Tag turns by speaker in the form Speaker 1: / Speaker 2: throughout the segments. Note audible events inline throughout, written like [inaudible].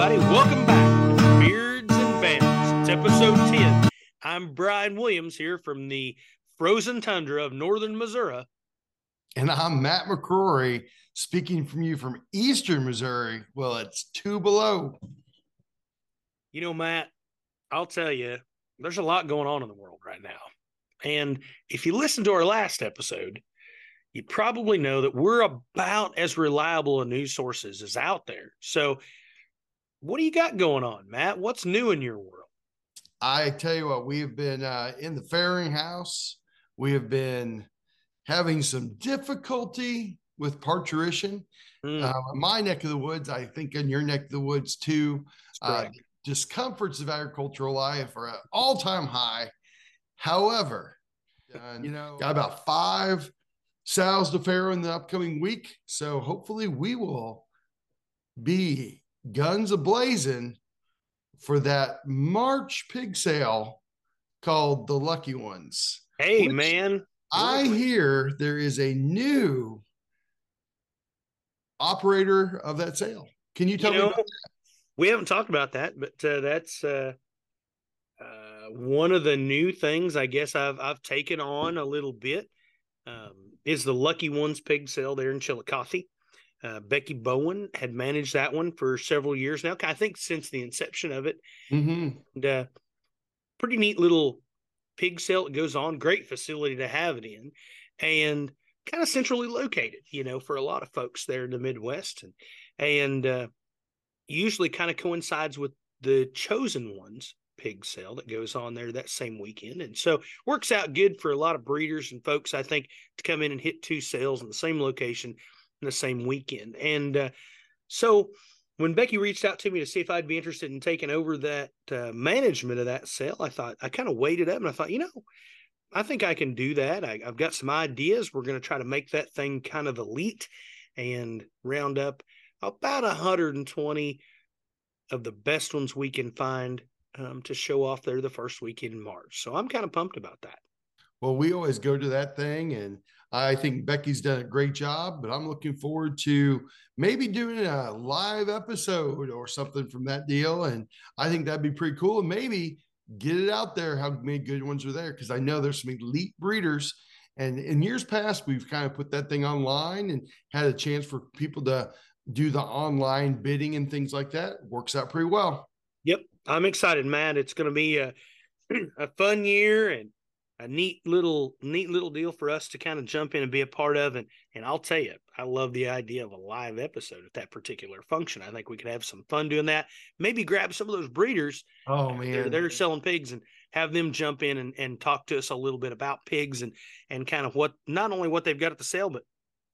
Speaker 1: everybody. Welcome back to Beards and Banners. It's episode 10. I'm Bryan Williams here from the frozen tundra of northern Missouri.
Speaker 2: And I'm Matt McCrory speaking from you from eastern Missouri. Well, it's two below.
Speaker 1: You know, Matt, I'll tell you, there's a lot going on in the world right now. And if you listen to our last episode, you probably know that we're about as reliable a news sources as out there. So, what do you got going on, Matt? What's new in your world?
Speaker 2: I tell you what, we have been uh, in the fairing house. We have been having some difficulty with parturition. Mm. Uh, my neck of the woods, I think in your neck of the woods too. Uh, discomforts of agricultural life are at all time high. However, you know, got about five sows to farrow in the upcoming week. So hopefully we will be guns ablazing for that March pig sale called the Lucky Ones.
Speaker 1: Hey, man.
Speaker 2: I hear there is a new operator of that sale. Can you tell you know, me about that?
Speaker 1: We haven't talked about that, but uh, that's uh, uh, one of the new things I guess I've I've taken on a little bit. Um, is the Lucky Ones pig sale there in Chillicothe. Uh, Becky Bowen had managed that one for several years now. I think since the inception of it. Mm-hmm. And, uh, pretty neat little pig sale that goes on. Great facility to have it in, and kind of centrally located. You know, for a lot of folks there in the Midwest, and and uh, usually kind of coincides with the chosen ones pig sale that goes on there that same weekend. And so works out good for a lot of breeders and folks, I think, to come in and hit two sales in the same location the same weekend. And uh, so when Becky reached out to me to see if I'd be interested in taking over that uh, management of that sale, I thought I kind of waited up and I thought, you know, I think I can do that. I, have got some ideas. We're going to try to make that thing kind of elite and round up about 120 of the best ones we can find um, to show off there the first weekend in March. So I'm kind of pumped about that.
Speaker 2: Well, we always go to that thing, and I think Becky's done a great job. But I'm looking forward to maybe doing a live episode or something from that deal, and I think that'd be pretty cool. And maybe get it out there how many good ones are there because I know there's some elite breeders. And in years past, we've kind of put that thing online and had a chance for people to do the online bidding and things like that. Works out pretty well.
Speaker 1: Yep. I'm excited, man. It's going to be a, [clears throat] a fun year and a neat little neat little deal for us to kind of jump in and be a part of. And and I'll tell you I love the idea of a live episode at that particular function. I think we could have some fun doing that. Maybe grab some of those breeders
Speaker 2: oh man.
Speaker 1: They're, they're selling pigs and have them jump in and, and talk to us a little bit about pigs and and kind of what not only what they've got at the sale but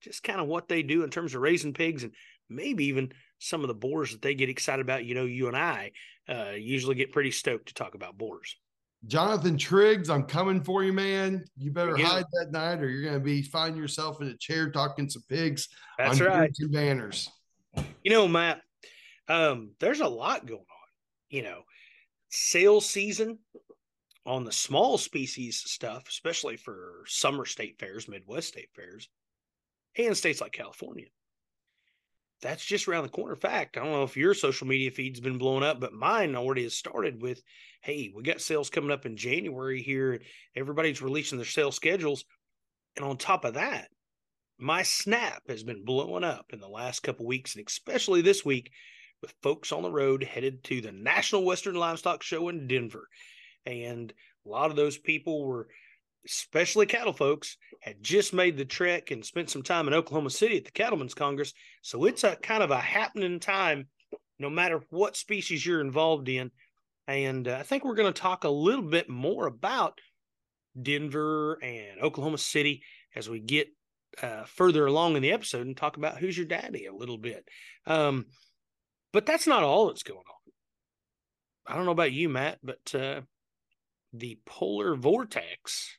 Speaker 1: just kind of what they do in terms of raising pigs and maybe even some of the boars that they get excited about. You know, you and I uh, usually get pretty stoked to talk about boars.
Speaker 2: Jonathan Triggs, I'm coming for you, man. You better hide that night, or you're going to be finding yourself in a chair talking some pigs.
Speaker 1: That's right.
Speaker 2: Two banners.
Speaker 1: You know, Matt, um, there's a lot going on. You know, sales season on the small species stuff, especially for summer state fairs, Midwest state fairs, and states like California that's just around the corner. Fact, I don't know if your social media feed's been blown up, but mine already has started with, hey, we got sales coming up in January here. Everybody's releasing their sales schedules. And on top of that, my snap has been blowing up in the last couple weeks, and especially this week with folks on the road headed to the National Western Livestock Show in Denver. And a lot of those people were especially cattle folks, had just made the trek and spent some time in Oklahoma City at the Cattlemen's Congress. So it's a kind of a happening time, no matter what species you're involved in. And uh, I think we're going to talk a little bit more about Denver and Oklahoma City as we get uh, further along in the episode and talk about who's your daddy a little bit. Um, but that's not all that's going on. I don't know about you, Matt, but uh, the polar vortex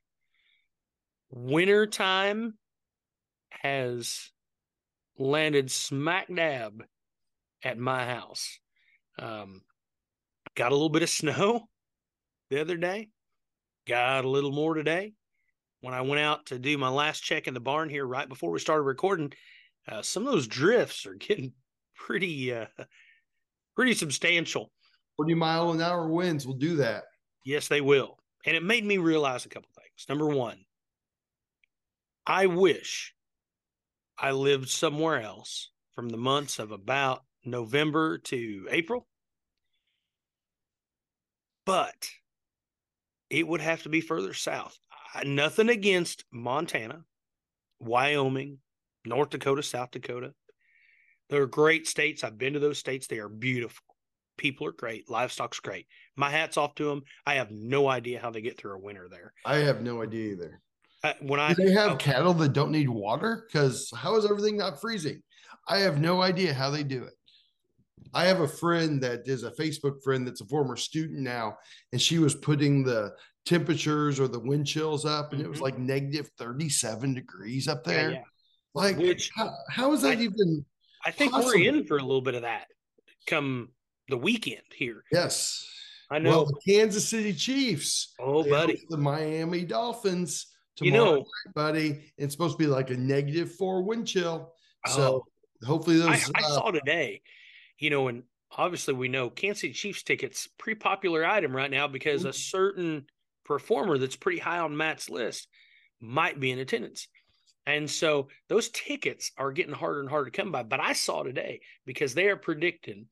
Speaker 1: wintertime has landed smack dab at my house. Um, got a little bit of snow the other day, got a little more today. When I went out to do my last check in the barn here right before we started recording, uh, some of those drifts are getting pretty uh, pretty substantial.
Speaker 2: 40 mile an hour winds will do that.
Speaker 1: Yes, they will. And it made me realize a couple things. Number one, I wish I lived somewhere else from the months of about November to April. But it would have to be further south. Nothing against Montana, Wyoming, North Dakota, South Dakota. They're great states. I've been to those states. They are beautiful. People are great. Livestock's great. My hat's off to them. I have no idea how they get through a winter there.
Speaker 2: I have no idea either.
Speaker 1: Uh, when I
Speaker 2: do they have cattle that don't need water? Because how is everything not freezing? I have no idea how they do it. I have a friend that is a Facebook friend that's a former student now, and she was putting the temperatures or the wind chills up, and mm-hmm. it was mm-hmm. like negative 37 degrees up there. Yeah, yeah. Like, Which, how, how is that I, even?
Speaker 1: I think possible? we're in for a little bit of that come the weekend here.
Speaker 2: Yes.
Speaker 1: I know. Well,
Speaker 2: the Kansas City Chiefs.
Speaker 1: Oh, buddy.
Speaker 2: The Miami Dolphins tomorrow, you know, buddy. It's supposed to be like a negative four wind chill. So oh, hopefully those.
Speaker 1: I, I uh, saw today, you know, and obviously we know Kansas City Chiefs tickets pretty popular item right now because a certain performer that's pretty high on Matt's list might be in attendance. And so those tickets are getting harder and harder to come by. But I saw today because they are predicting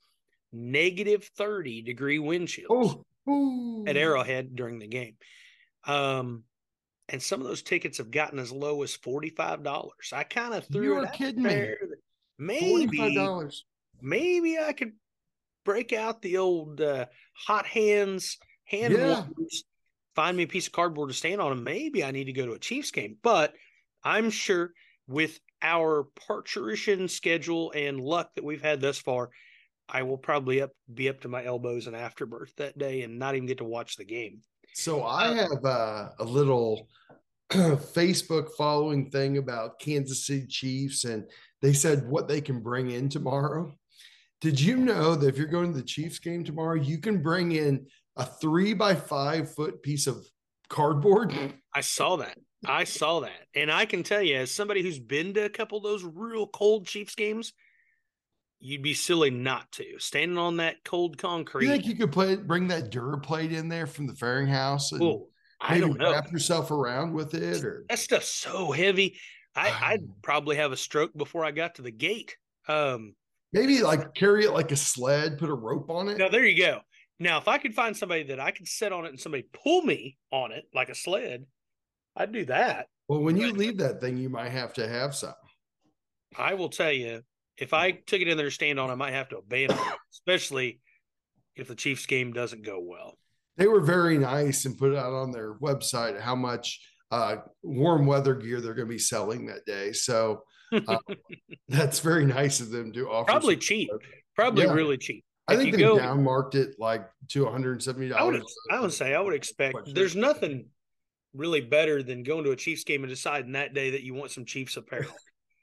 Speaker 1: negative 30 degree wind chills oh, at Arrowhead during the game. Um, and some of those tickets have gotten as low as $45. I kind of threw
Speaker 2: you
Speaker 1: it
Speaker 2: kidding there.
Speaker 1: me. Maybe $45. maybe I could break out the old uh, hot hands hand yeah. warmers, find me a piece of cardboard to stand on, and maybe I need to go to a Chiefs game. But I'm sure with our parturition schedule and luck that we've had thus far, I will probably up be up to my elbows in afterbirth that day and not even get to watch the game.
Speaker 2: So I uh, have uh, a little [clears throat] Facebook following thing about Kansas City Chiefs, and they said what they can bring in tomorrow. Did you know that if you're going to the Chiefs game tomorrow, you can bring in a three by five foot piece of cardboard?
Speaker 1: I saw that. I saw that. And I can tell you, as somebody who's been to a couple of those real cold Chiefs games, you'd be silly not to. Standing on that cold concrete.
Speaker 2: You think you could put bring that DuraPlate in there from the Fairing House and
Speaker 1: Ooh, I don't know.
Speaker 2: wrap yourself around with it or
Speaker 1: that stuff's so heavy. I, I'd probably have a stroke before I got to the gate. Um
Speaker 2: maybe like carry it like a sled, put a rope on it.
Speaker 1: Now there you go. Now, if I could find somebody that I could sit on it and somebody pull me on it like a sled, I'd do that.
Speaker 2: Well, when you leave that thing, you might have to have some.
Speaker 1: I will tell you, if I took it in there to stand on, I might have to abandon it, [coughs] especially if the Chiefs game doesn't go well.
Speaker 2: They were very nice and put out on their website how much uh, warm weather gear they're going to be selling that day. So uh, [laughs] that's very nice of them to offer.
Speaker 1: Probably cheap. Probably yeah. really cheap.
Speaker 2: I think they go, down marked it like to $170.
Speaker 1: I I would say, I would expect there's nothing really better than going to a Chiefs game and deciding that day that you want some Chiefs apparel.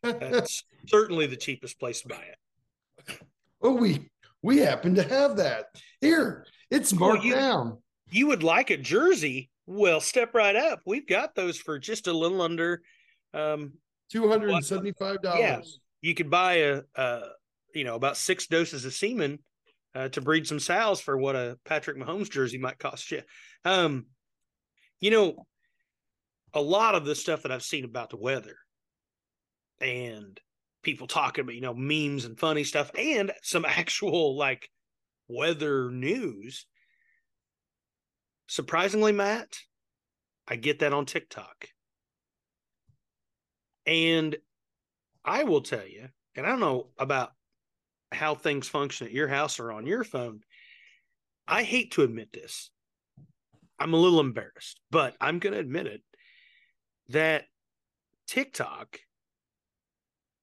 Speaker 1: That's certainly the cheapest place to buy it.
Speaker 2: Oh, we we happen to have that here. It's marked well, you, down.
Speaker 1: You would like a jersey? Well, step right up. We've got those for just a little under um,
Speaker 2: two hundred and seventy-five dollars. Yeah,
Speaker 1: you could buy a, a, you know about six doses of semen uh, to breed some sows for what a Patrick Mahomes jersey might cost you. Um, you know, a lot of the stuff that I've seen about the weather and people talking about, you know, memes and funny stuff and some [laughs] actual like weather news. Surprisingly, Matt, I get that on TikTok. And I will tell you, and I don't know about how things function at your house or on your phone. I hate to admit this. I'm a little embarrassed, but I'm going to admit it that TikTok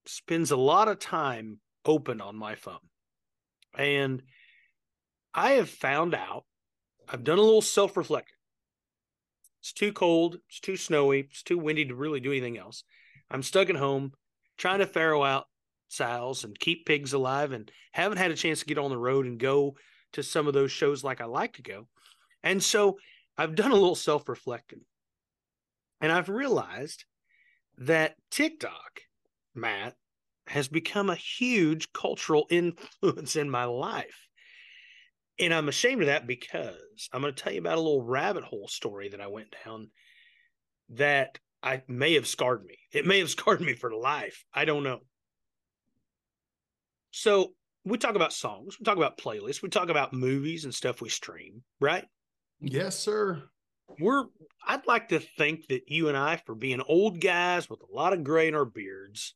Speaker 1: spends a lot of time open on my phone. And I have found out, I've done a little self reflecting. It's too cold, it's too snowy, it's too windy to really do anything else. I'm stuck at home trying to farrow out sows and keep pigs alive and haven't had a chance to get on the road and go to some of those shows like I like to go. And so I've done a little self reflecting. And I've realized that TikTok, Matt, has become a huge cultural [laughs] influence in my life. And I'm ashamed of that because I'm going to tell you about a little rabbit hole story that I went down that I may have scarred me. It may have [laughs] scarred me for life. I don't know. So we talk about songs, we talk about playlists, we talk about movies and stuff we stream, right?
Speaker 2: Yes, sir.
Speaker 1: We're I'd like to think that you and I, for being old guys with a lot of gray in our beards,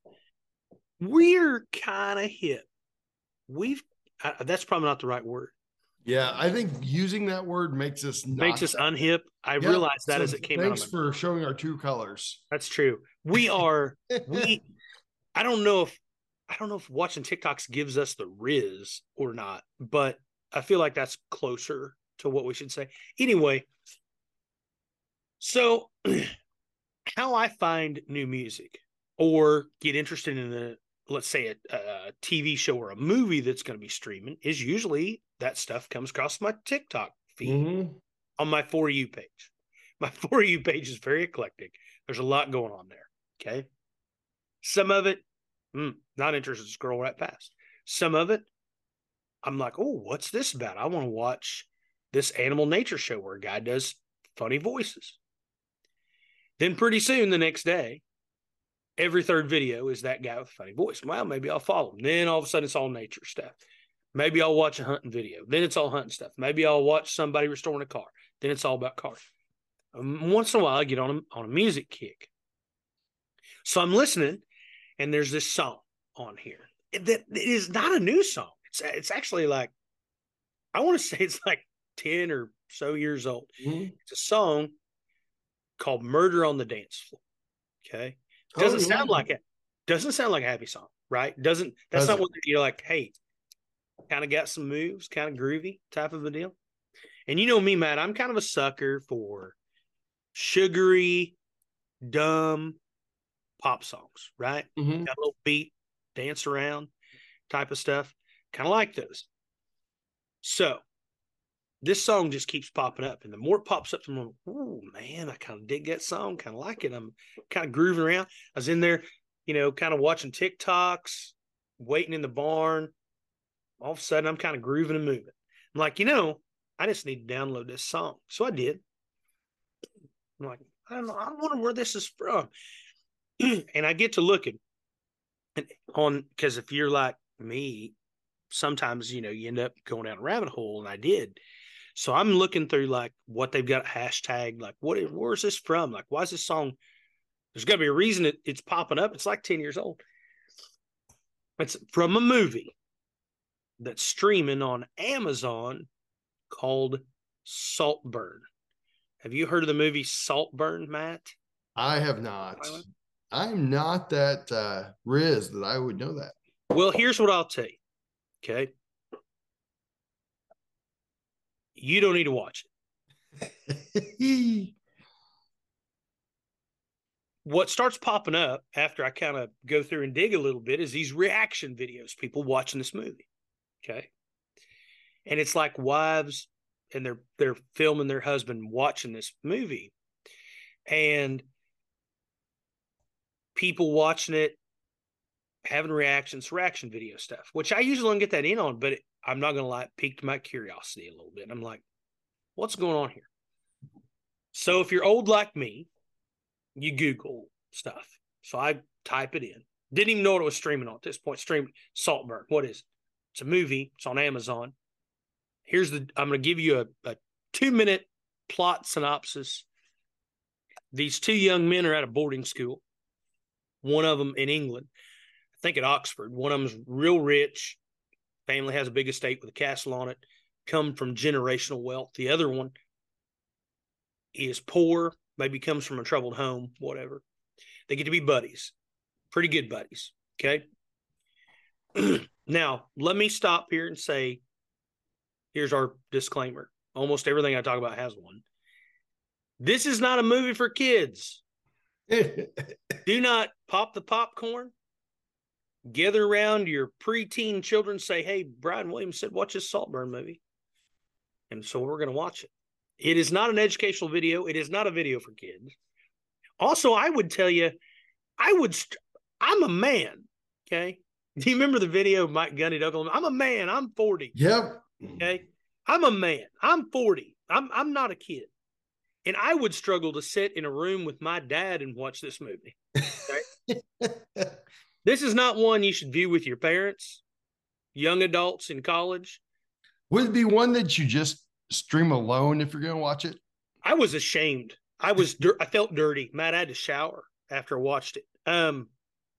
Speaker 1: we're kind of hip. We've uh, that's probably not the right word.
Speaker 2: Yeah, I think using that word makes us
Speaker 1: makes us unhip. I yeah, realized that so as it came
Speaker 2: thanks
Speaker 1: out.
Speaker 2: Thanks for showing our true colors.
Speaker 1: That's true. We are we. [laughs] I don't know if I don't know if watching TikToks gives us the riz or not, but I feel like that's closer to what we should say. Anyway, so [clears throat] how I find new music or get interested in the let's say a, a TV show or a movie that's going to be streaming is usually that stuff comes across my TikTok feed mm-hmm. on my for you page. [laughs] My for you page is very eclectic. There's a lot going on there. Okay. Some of it, mm, not interested, scroll right past. Some of it, I'm like, oh, what's this about? I want to watch this animal nature show where a guy does funny voices. Then pretty soon the next day, every third video is that guy with a funny voice. Well, maybe I'll follow him. Then all of a sudden it's all nature stuff. Maybe I'll watch a hunting video. Then it's all hunting stuff. Maybe I'll watch somebody restoring a car. Then it's all about cars. Um, once in a while, I get on a, on a music kick. So I'm listening, and there's this song on here that is not a new song. It's it's actually like I want to say it's like ten or so years old. Mm-hmm. It's a song called "Murder on the Dance Floor." Okay, doesn't oh, yeah. sound like it. Doesn't sound like a happy song, right? Doesn't that's doesn't. not what you're like? Hey, kind of got some moves, kind of groovy type of a deal. And you know me, Matt, I'm kind of a sucker for sugary, dumb pop songs, right? Mm-hmm. Got a little beat, dance around type of stuff. Kind of like those. So this song just keeps popping up. And the more it pops up, the more, oh man, I kind of dig that song, kind of like it. I'm kind of grooving around. I was in there, you know, kind of watching TikToks, waiting in the barn, all of a sudden I'm kind of grooving and moving. I'm like, you know, I just need to download this song. So I did. I'm like, I don't know, I wonder where this is from. [clears throat] and I get to looking and on because if you're like me, sometimes you know you end up going down a rabbit hole, and I did. So I'm looking through like what they've got hashtag, like what where's this from? Like, why is this song? There's got to be a reason it, it's popping up. It's like 10 years old. It's from a movie that's streaming on Amazon called Saltburn. Have you heard of the movie Saltburn, Matt?
Speaker 2: I have not. I'm not that uh, Riz that I would know that.
Speaker 1: Well, here's what I'll tell you. Okay. You don't need to watch it. what starts popping up after I kind of go through and dig a little bit is these reaction videos, people watching this movie. Okay. And it's like wives and they're they're filming their husband watching this movie. And people watching it having reactions, reaction video stuff, which I usually don't get that in on, but it, I'm not gonna lie, piqued my curiosity a little bit. I'm like, what's going on here? So if you're old like me, you Google stuff. So I type it in. Didn't even know what it was streaming on at this point. Streaming Saltburn. What is it? It's a movie. It's on Amazon. Here's the. I'm to give you a, a two minute plot synopsis. These two young men are at a boarding school. One of them in England, I think at Oxford. One of them's real rich. Family has a big estate with a castle on it. Come from generational wealth. The other one is poor, maybe comes from a troubled home, whatever. They get to be buddies, pretty good buddies. Okay. [clears throat] Now, let me stop here and say here's our disclaimer. Almost everything I talk about has one. This is not a movie for kids. [laughs] Do not pop the popcorn. Gather around your preteen children. Say, hey, Bryan Williams said, watch this Saltburn movie. And so we're going to watch it. It is not an educational video. It is not a video for kids. Also, I would tell you, I would, st- I'm a man. Okay. [laughs] Do you remember the video of Mike Gundy Oklahoma? I'm a man. I'm 40.
Speaker 2: Yep.
Speaker 1: Okay. I'm a man. I'm 40. I'm I'm not a kid. And I would struggle to sit in a room with my dad and watch this movie. [laughs] Okay? [laughs] this is not one you should view with your parents, young adults in college.
Speaker 2: Would it be one that you just stream alone if you're going to watch it?
Speaker 1: I was ashamed. I was [laughs] I felt dirty. Matt I had to shower after I watched it. Um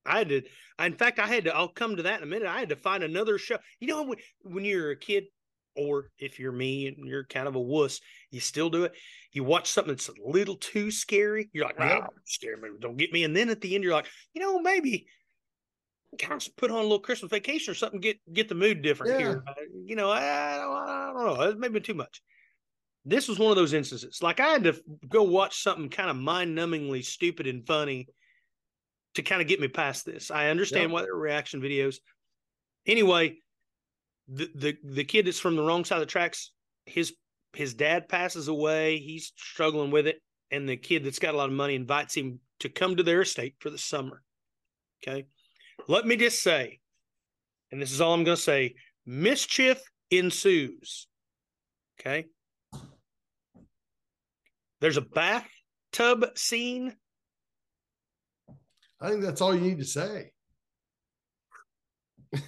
Speaker 1: I had to in fact I had to I'll come to that in a minute. I had to find another show. You know when, when you're a kid or if you're me and you're kind of a wuss, you still do it. You watch something that's a little too scary. You're like, "Ah, scary movie, don't get me." And then at the end, you're like, you know, maybe kind of put on a little Christmas vacation or something, get get the mood different
Speaker 2: Yeah.
Speaker 1: here. You know, I, don't, I don't know. It's maybe too much. This was one of those instances. Like I had to go watch something kind of mind-numbingly stupid and funny to kind of get me past this. I understand
Speaker 2: Yep.
Speaker 1: why they're reaction videos. Anyway, the, the the kid that's from the wrong side of the tracks, his his dad passes away. He's struggling with it, and the kid that's got a lot of money invites him to come to their estate for the summer. Okay, let me just say, and this is all I'm going to say: mischief ensues. Okay, there's a bathtub scene.
Speaker 2: I think that's all you need to say. [laughs]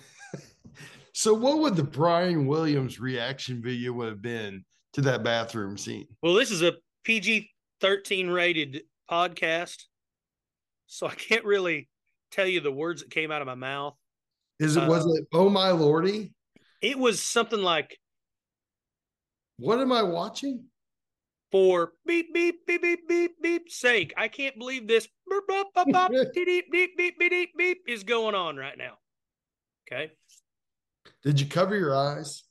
Speaker 2: so, what would the Bryan Williams reaction video would have been to that bathroom scene?
Speaker 1: Well, this is a PG 13 rated podcast, so I can't really tell you the words that came out of my mouth.
Speaker 2: Is it was
Speaker 1: Uh,
Speaker 2: it oh my lordy?
Speaker 1: It was something like
Speaker 2: What am I watching?
Speaker 1: for beep beep beep beep beep beep sake. I can't believe this beep [laughs] beep beep beep beep beep beep is going on right now. Okay.
Speaker 2: Did you cover your eyes?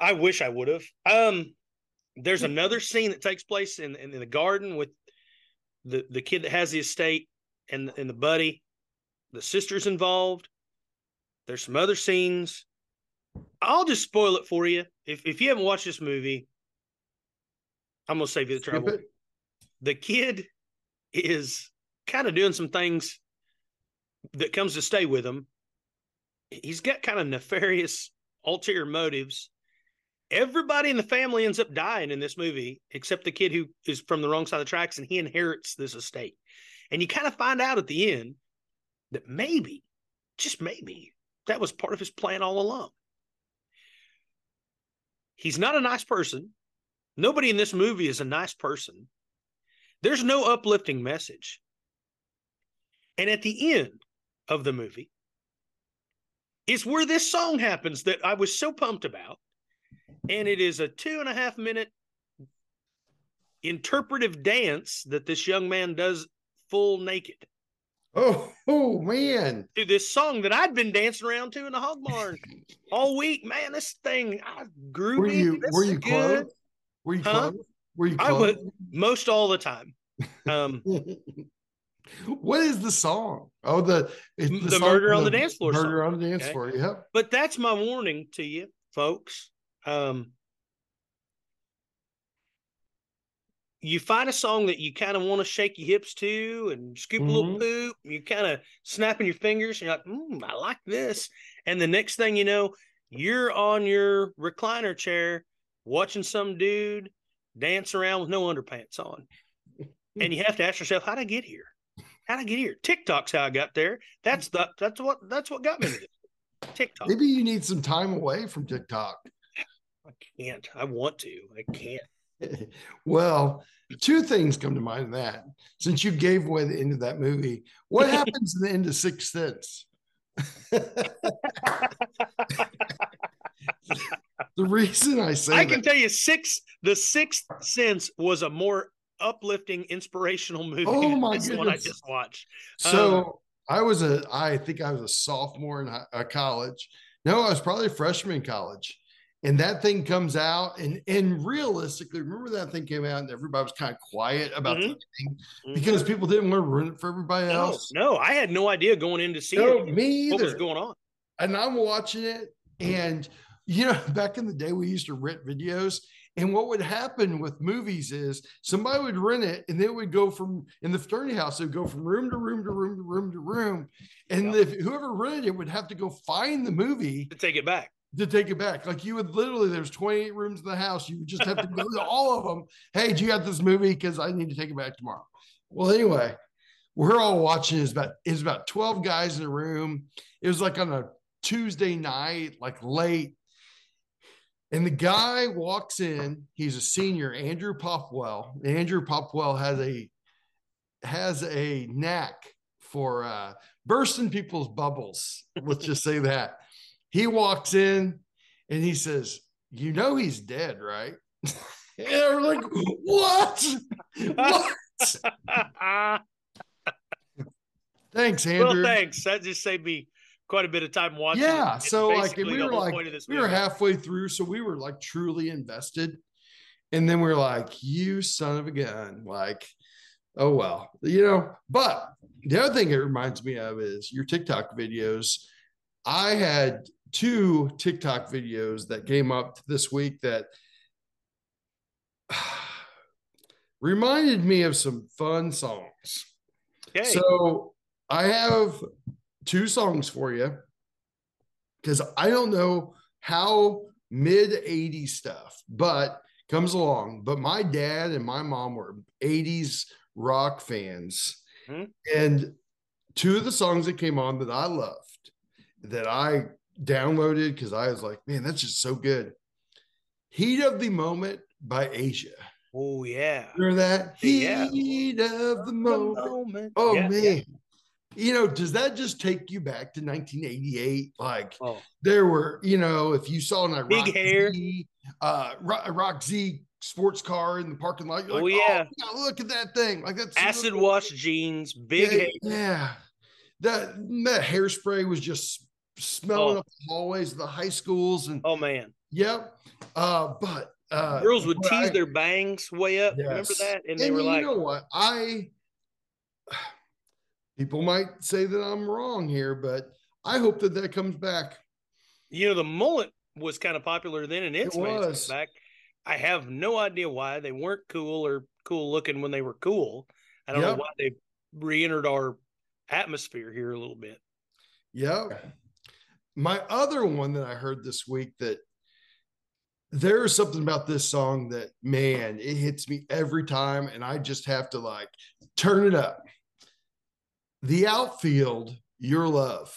Speaker 1: I wish I would have. Um, there's another scene that takes place in, in the garden with the the kid that has the estate and and the buddy. The sister's involved. There's some other scenes. I'll just spoil it for you. If if you haven't watched this movie, I'm gonna save you the trouble. The kid is kind of doing some things that comes to stay with him. He's got kind of nefarious ulterior motives. Everybody in the family ends up dying in this movie, except the kid who is from the wrong side of the tracks and he inherits this estate. And you kind of find out at the end that maybe, just maybe, that was part of his plan all along. He's not a nice person. Nobody in this movie is a nice person. There's no uplifting message. And at the end of the movie is where this song happens that I was so pumped about. And it is a two and a half minute interpretive dance that this young man does full naked
Speaker 2: Oh, oh man.
Speaker 1: to this song that I'd been dancing around to in the hog barn [laughs] all week. Man, this thing I grew.
Speaker 2: Were you
Speaker 1: This
Speaker 2: were you clothed? Were you
Speaker 1: Huh?
Speaker 2: clothed? Were you
Speaker 1: I would most all the time. Um, [laughs]
Speaker 2: what is the song? Oh, the it's
Speaker 1: The
Speaker 2: song
Speaker 1: Murder on the Dance Floor
Speaker 2: Murder
Speaker 1: song.
Speaker 2: on the dance
Speaker 1: Okay.
Speaker 2: floor. Yep.
Speaker 1: but that's my warning to you, folks. Um, you find a song that you kind of want to shake your hips to and scoop a little
Speaker 2: Mhm.
Speaker 1: poop. You kind of snapping your fingers. And you're like, mm, I like this. And the next thing you know, you're on your recliner chair watching some dude dance around with no underpants on. And you have to ask yourself, how'd I get here? How'd I get here? TikTok's how I got there. That's the that's what that's what got me to. TikTok.
Speaker 2: Maybe you need some time away from TikTok.
Speaker 1: I can't. I want to. I can't. [laughs]
Speaker 2: well, two things come to mind in that. Since you gave away the end of that movie, what [laughs] happens in the end of Sixth Sense? [laughs] the reason I say
Speaker 1: I
Speaker 2: that,
Speaker 1: can tell you, six. The Sixth Sense was a more uplifting, inspirational movie.
Speaker 2: Oh,
Speaker 1: than
Speaker 2: my
Speaker 1: this one I just watched.
Speaker 2: so
Speaker 1: um,
Speaker 2: I was a, I think I was a sophomore in hi- uh, college. No, I was probably a freshman in college. And that thing comes out, and and realistically, remember that thing came out, and everybody was kind of quiet about the
Speaker 1: Mhm.
Speaker 2: thing
Speaker 1: Mhm.
Speaker 2: because people didn't want to ruin it for everybody else.
Speaker 1: no, I had no idea going in to see
Speaker 2: No,
Speaker 1: it.
Speaker 2: me
Speaker 1: What was going on?
Speaker 2: and I'm watching it, and you know, [laughs] back in the day, we used to rent videos. And what would happen with movies is somebody would rent it, and they would go from in the fraternity house. They would go from room to room to room to room to room, and
Speaker 1: Yeah.
Speaker 2: if whoever rented it would have to go find the movie
Speaker 1: To take it back.
Speaker 2: To take it back. Like you would literally, there's 28 rooms in the house. You would just have to go to all of them. Hey, do you got this movie? Because I need to take it back tomorrow. Well, anyway, we're all watching. It's about it's about 12 guys in a room. It was like on a Tuesday night, like late. And the guy walks in. He's a senior, Andrew Popwell. Andrew Popwell has a has a knack for uh, bursting people's bubbles. Let's just say that. He walks in and he says, "You know he's dead, right?" [laughs] and we're like, "What? what?" [laughs] thanks, Andrew.
Speaker 1: Well, thanks. That just saved me quite a bit of time watching.
Speaker 2: Yeah. So like we were like we were halfway through, so we were like truly invested. And then we are like, you son of a gun. Like, oh well, you know. But the other thing it reminds me of is your TikTok videos. I had two TikTok videos that came up this week that [sighs] reminded me of some fun songs. Okay. So I have two songs for you because I don't know how mid 80s stuff, but comes along. But my dad and my mom were 80s rock fans. Mm-hmm. And two of the songs that came on that I loved, that I downloaded because I was like, man, that's just so good. Heat of the Moment by Asia.
Speaker 1: Oh, yeah.
Speaker 2: Remember that? Heat of the moment. Oh, yeah, man. Yeah you know, does that just take you back to 1988? Like oh. there were, you know, if you saw a
Speaker 1: big Rock hair,
Speaker 2: Z, uh, Rock Z sports car in the parking lot,
Speaker 1: oh like, yeah,
Speaker 2: oh, look at that thing, like that's
Speaker 1: acid wash jeans, big
Speaker 2: yeah,
Speaker 1: hair.
Speaker 2: yeah. That that hairspray was just smelling oh. up the hallways of the high schools, and
Speaker 1: oh man,
Speaker 2: yep. Uh, but uh,
Speaker 1: girls would tease I, their bangs way up. Yes. Remember that?
Speaker 2: And, and they were
Speaker 1: like,
Speaker 2: you know what, I [sighs] people might say that I'm wrong here, but I hope that that comes back.
Speaker 1: You know, the mullet was kind of popular then, and it's it was back. I have no idea why they weren't cool or cool looking when they were cool. I don't yep. know why they re-entered our atmosphere here a little bit.
Speaker 2: Yeah. My other one that I heard this week that there's something about this song that man, it hits me every time, and I just have to like turn it up the outfield, your love.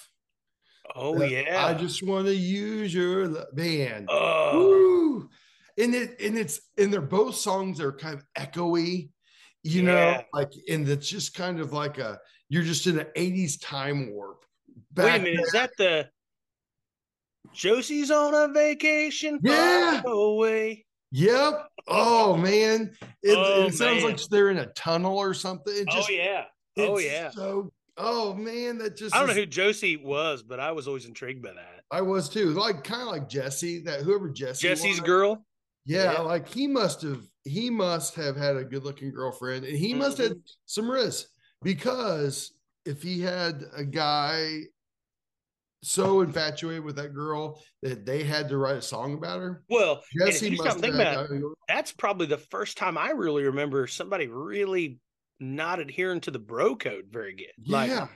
Speaker 1: Oh yeah.
Speaker 2: I just want to use your man. Oh. And it and it's and they're both songs are kind of echoey, you yeah. know, like and it's just kind of like a you're just in an 80s time warp.
Speaker 1: Wait a minute, is that the Josie's on a vacation?
Speaker 2: Yeah.
Speaker 1: Away.
Speaker 2: Yep. Oh man. It, oh, it sounds man. like they're in a tunnel or something. It
Speaker 1: oh, just, oh yeah. Oh yeah.
Speaker 2: So Oh man, that just
Speaker 1: I don't is, know who Josie was, but I was always intrigued by that.
Speaker 2: I was too. Like kind of like Jesse, that whoever Jesse
Speaker 1: Jesse's was. girl.
Speaker 2: Yeah, yeah, like he must have he must have had a good looking girlfriend and he mm-hmm. must have some risk because if he had a guy so infatuated with that girl that they had to write a song about her.
Speaker 1: Well, Jesse must think about it, that's probably the first time I really remember somebody really not adhering to the bro code very good. Like yeah.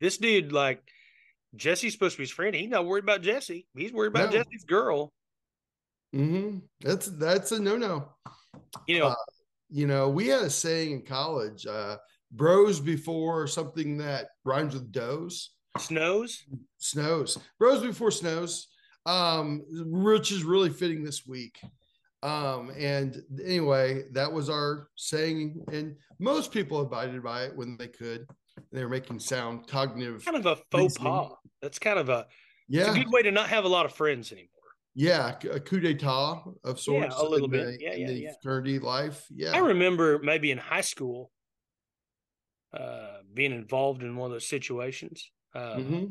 Speaker 1: this dude, like Jesse's supposed to be his friend. He's not worried about Jesse. He's worried about no. Jesse's girl.
Speaker 2: Mm-hmm. That's that's a no no.
Speaker 1: You know, uh,
Speaker 2: you know, we had a saying in college, uh, bros before something that rhymes with does.
Speaker 1: Snows?
Speaker 2: Snows. Bros before snows. Um, which is really fitting this week. Um, and anyway, that was our saying, and most people abided by it when they could. They were making sound cognitive.
Speaker 1: Kind of a faux pas. That's kind of a yeah a good way to not have a lot of friends anymore.
Speaker 2: Yeah, a coup d'état of sorts.
Speaker 1: Yeah, a little bit. The, yeah, yeah,
Speaker 2: yeah. Fraternity life. Yeah,
Speaker 1: I remember maybe in high school, uh, being involved in one of those situations. Um, mm-hmm.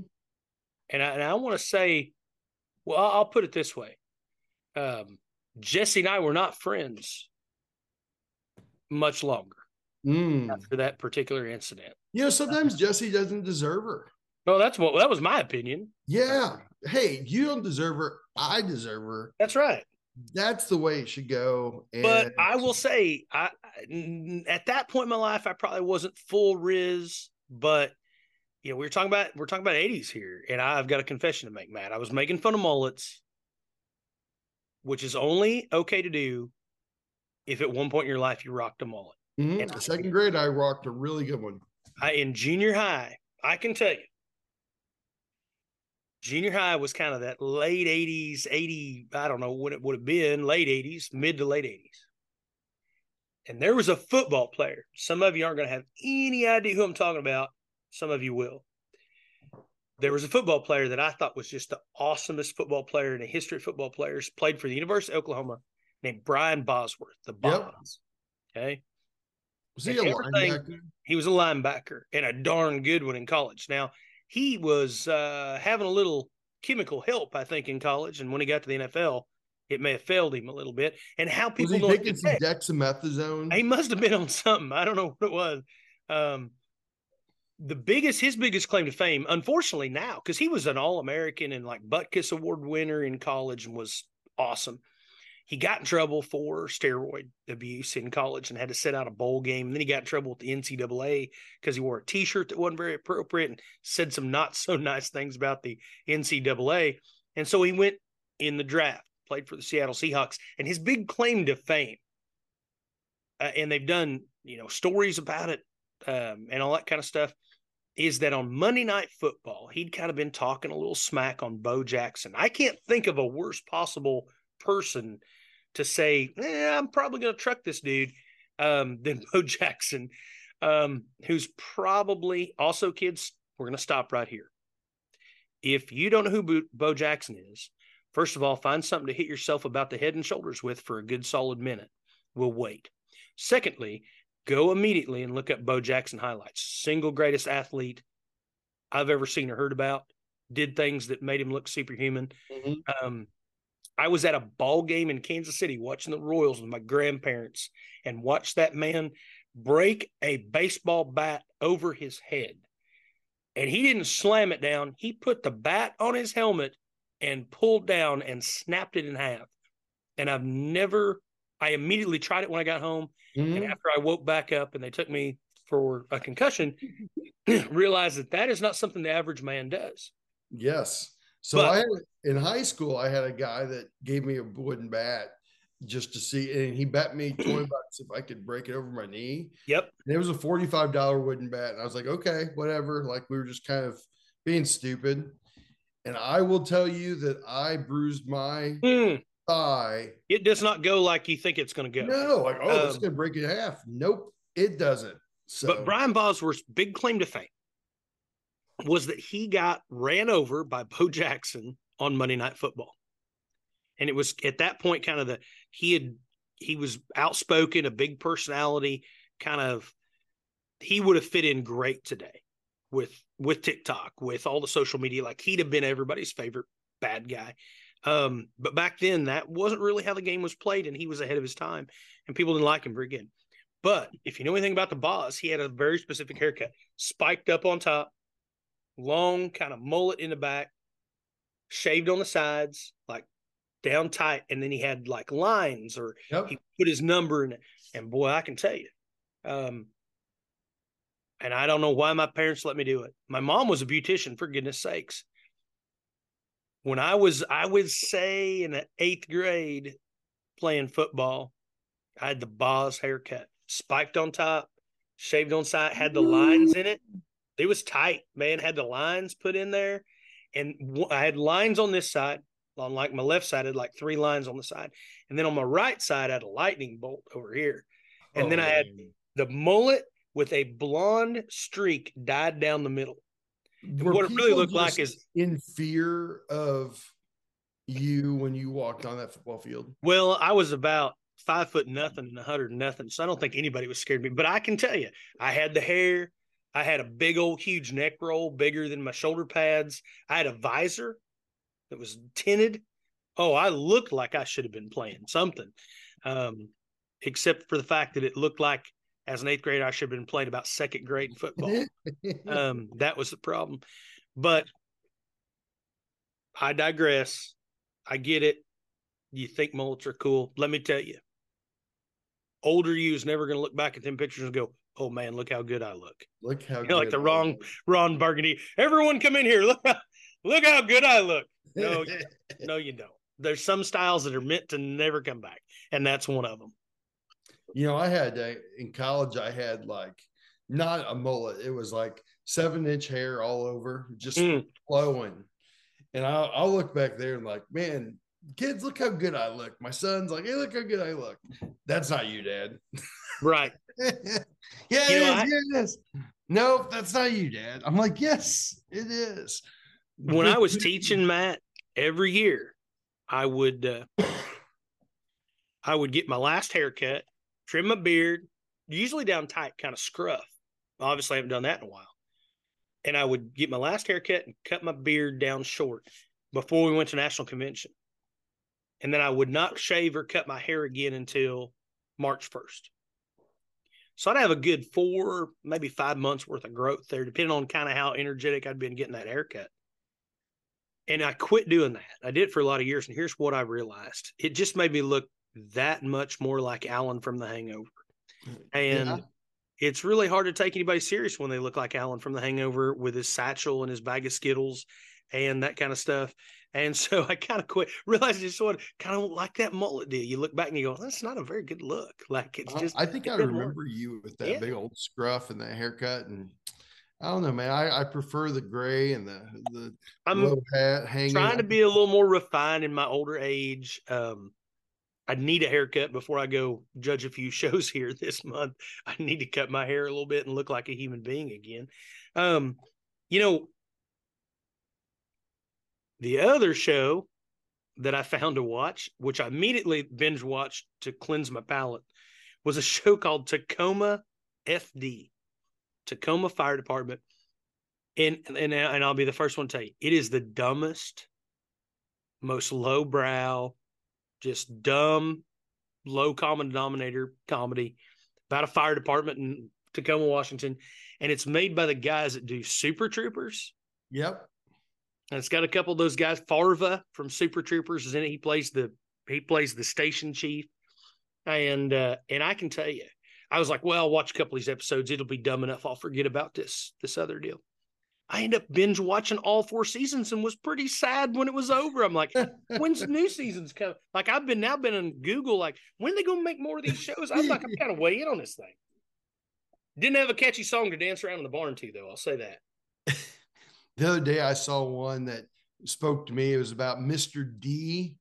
Speaker 1: And I, and I want to say, well, I'll put it this way. Um, Jesse and I were not friends much longer
Speaker 2: mm.
Speaker 1: after that particular incident.
Speaker 2: You know, sometimes Jesse doesn't deserve her.
Speaker 1: Well, that's what that was my opinion.
Speaker 2: Yeah. Hey, you don't deserve her. I deserve her.
Speaker 1: That's right.
Speaker 2: That's the way it should go.
Speaker 1: And but I will say, I at that point in my life, I probably wasn't full Riz, but you know, we are talking about we're talking about 80s here, and I've got a confession to make, Matt. I was making fun of mullets which is only okay to do if at one point in your life you rocked a mullet.
Speaker 2: Mm-hmm. In second grade, I rocked a really good one.
Speaker 1: I, in junior high, I can tell you, junior high was kind of that late 80s, 80, I don't know what it would have been, late 80s, mid to late 80s. And there was a football player. Some of you aren't going to have any idea who I'm talking about. Some of you will. There was a football player that I thought was just the awesomest football player in the history of football players, played for the University of Oklahoma, named Brian Bosworth, the Bonds. Yep. Okay.
Speaker 2: Was he and a linebacker?
Speaker 1: He was a linebacker and a darn good one in college. Now, he was uh, having a little chemical help, I think, in college. And when he got to the NFL, it may have failed him a little bit. And how people
Speaker 2: was he taking some dexamethasone?
Speaker 1: He must have been on something. I don't know [laughs] what it was. Um, the biggest, his biggest claim to fame, unfortunately, now because he was an All American and like Butkus Award winner in college and was awesome he got in trouble for steroid abuse in college and had to sit out a bowl game. And then he got in trouble with the NCAA because he wore a T-shirt that wasn't very appropriate and said some not so [laughs] nice things about the NCAA. And so he went in the draft, played for the Seattle Seahawks, and his big claim to fame. Uh, and they've done you know stories about it um, and all that kind of stuff. Is that on Monday Night Football? He'd kind of been talking a little smack on Bo Jackson. I can't think of a worse possible person to say, eh, I'm probably going to truck this dude um, [laughs] than Bo Jackson, um, who's probably also, kids, we're going to stop right here. If you don't know who Bo, Bo Jackson is, first of all, find something to hit yourself about the head and shoulders with for a good solid minute. We'll wait. Secondly, go immediately and look up Bo Jackson highlights. Single greatest athlete I've ever seen or heard about. Did things that made him look superhuman. Mm-hmm. Um, I was at a ball game in Kansas City watching the Royals with my grandparents and watched that man break a baseball bat over his head. And he didn't slam it down. He put the bat on his helmet and pulled down and snapped it in half. And I've never, I immediately tried it when I got home. Mm-hmm. And after I woke back up and they took me for a concussion, [clears throat] realized that that is not something the average man does.
Speaker 2: Yes. So but, I had, in high school, I had a guy that gave me a wooden bat just to see, and he bet me 20 [clears throat] bucks if I could break it over my knee.
Speaker 1: Yep.
Speaker 2: And it was a $45 wooden bat. And I was like, okay, whatever. Like we were just kind of being stupid. And I will tell you that I bruised my mm. Thigh.
Speaker 1: It does not go like you think it's going to go.
Speaker 2: No, like, oh, um, it's going to break in half. Nope, it doesn't. So.
Speaker 1: But Brian Bosworth's big claim to fame was that he got ran over by Bo Jackson on Monday Night Football. And it was at that point kind of the he had he was outspoken, a big personality, kind of he would have fit in great today with with TikTok, with all the social media. Like he'd have been everybody's favorite bad guy. Um, but back then that wasn't really how the game was played, and he was ahead of his time, and people didn't like him very good. But if you know anything about the Boz, he had a very specific haircut, spiked up on top, long kind of mullet in the back, shaved on the sides, like down tight, and then he had like lines or yep. he put his number in it. And boy, I can tell you, um, and I don't know why my parents let me do it. My mom was a beautician, for goodness sakes. When I was, I would say in the eighth grade playing football, I had the boss haircut, spiked on top, shaved on side, had the lines in it. It was tight, man. Had the lines put in there, and I had lines on this side. On like my left side, I had like three lines on the side, and then on my right side, I had a lightning bolt over here, and oh, then I had man. the mullet with a blonde streak dyed down the middle. What it really looked like is
Speaker 2: in fear of you when you walked on that football field.
Speaker 1: Well, I was about five foot nothing and a hundred nothing, so I don't think anybody was scared of me. But I can tell you, I had the hair, I had a big old huge neck roll, bigger than my shoulder pads. I had a visor that was tinted. Oh, I looked like I should have been playing something, um, except for the fact that it looked like as an eighth grader I should have been playing about second grade in football. [laughs] um, that was the problem. But I digress. I get it. You think mullets are cool. Let me tell you, older you is never going to look back at them pictures and go, oh man, look how good I look.
Speaker 2: Look how
Speaker 1: you know, like the wrong Ron Burgundy. Everyone come in here. Look how, look how good I look. No, [laughs] no, you don't. There's some styles that are meant to never come back, and that's one of them.
Speaker 2: You know, I had uh, in college, I had like not a mullet. It was like seven inch hair all over, just mm. flowing. And I'll, I'll look back there and like, man, kids, look how good I look. My son's like, hey, look how good I look. That's not you, Dad.
Speaker 1: Right. [laughs]
Speaker 2: yeah, you it, I, yeah, it is. No, that's not you, Dad. I'm like, yes, it is.
Speaker 1: When I was [laughs] teaching Matt every year, I would uh, [coughs] I would get my last haircut, trim my beard, usually down tight, kind of scruff. Obviously, I haven't done that in a while. And I would get my last haircut and cut my beard down short before we went to national convention. And then I would not shave or cut my hair again until March 1st. So I'd have a good four, maybe five months worth of growth there, depending on kind of how energetic I'd been getting that haircut. And I quit doing that. I did it for a lot of years. And here's what I realized it just made me look that much more like Alan from The Hangover. And yeah. it's really hard to take anybody serious when they look like Alan from The Hangover with his satchel and his bag of Skittles and that kind of stuff. And [laughs] so I kind of quit, realized just sort of kind of like that mullet deal. You look back and you go, that's not a very good look. Like it's just,
Speaker 2: I think I remember work. you with that yeah. big old scruff and that haircut. And I don't know, man. I, I prefer the gray and the, the
Speaker 1: I'm low hat hanging. Trying to be a little more refined in my older age. Um, I need a haircut before I go judge a few [laughs] shows here this month. I need to cut my hair a little bit and look like a human being again. Um, you know, the other show that I found to watch, which I immediately binge watched to cleanse my palate, was a [laughs] show called Tacoma FD, Tacoma Fire Department. And, and and I'll be the first one to tell you, it is the dumbest, most lowbrow, just dumb, low common denominator comedy about a fire department in Tacoma, Washington, and it's made by the guys that do Super Troopers.
Speaker 2: Yep.
Speaker 1: And it's got a couple of those guys. Farva from Super Troopers is in it. He plays the he plays the station chief. And uh, and I can tell you, I was like, well, I'll watch a couple of these episodes. It'll be dumb enough. I'll forget about this this other deal. I end up binge watching all four seasons and was pretty sad when it was over. I'm like, when's new seasons come? Like I've been now been on Google, like, when they gonna make more of these shows? I'm like, I'm kind of way in on this thing. Didn't have a catchy song to dance around in the barn to, though. I'll say that. [laughs]
Speaker 2: The other day I saw one that spoke to me. It was about Mr. D.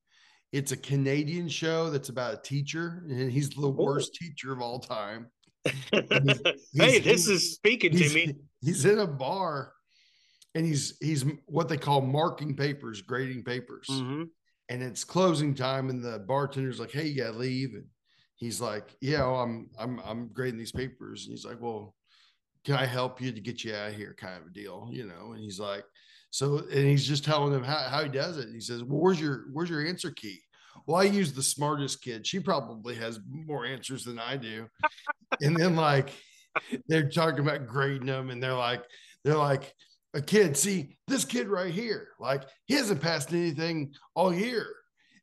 Speaker 2: It's a Canadian show that's about a teacher, and he's the oh. worst teacher of all time. [laughs]
Speaker 1: He's, hey, this is speaking to me.
Speaker 2: He's in a bar and he's he's what they call marking papers, grading papers. Mm-hmm. And it's closing time, and the bartender's like, "Hey, you gotta leave." And he's like, "Yeah, well, I'm I'm I'm grading these papers." And he's like, "Well, can I help you to get you out of here kind of a deal, you know? And he's like, so, and he's just telling him how, how he does it. And he says, well, where's your, where's your answer key? Well, I use the smartest kid. She probably has more answers than I do. and then like, they're talking about grading them and they're like, they're like, a kid, see this kid right here, like he hasn't passed anything all year.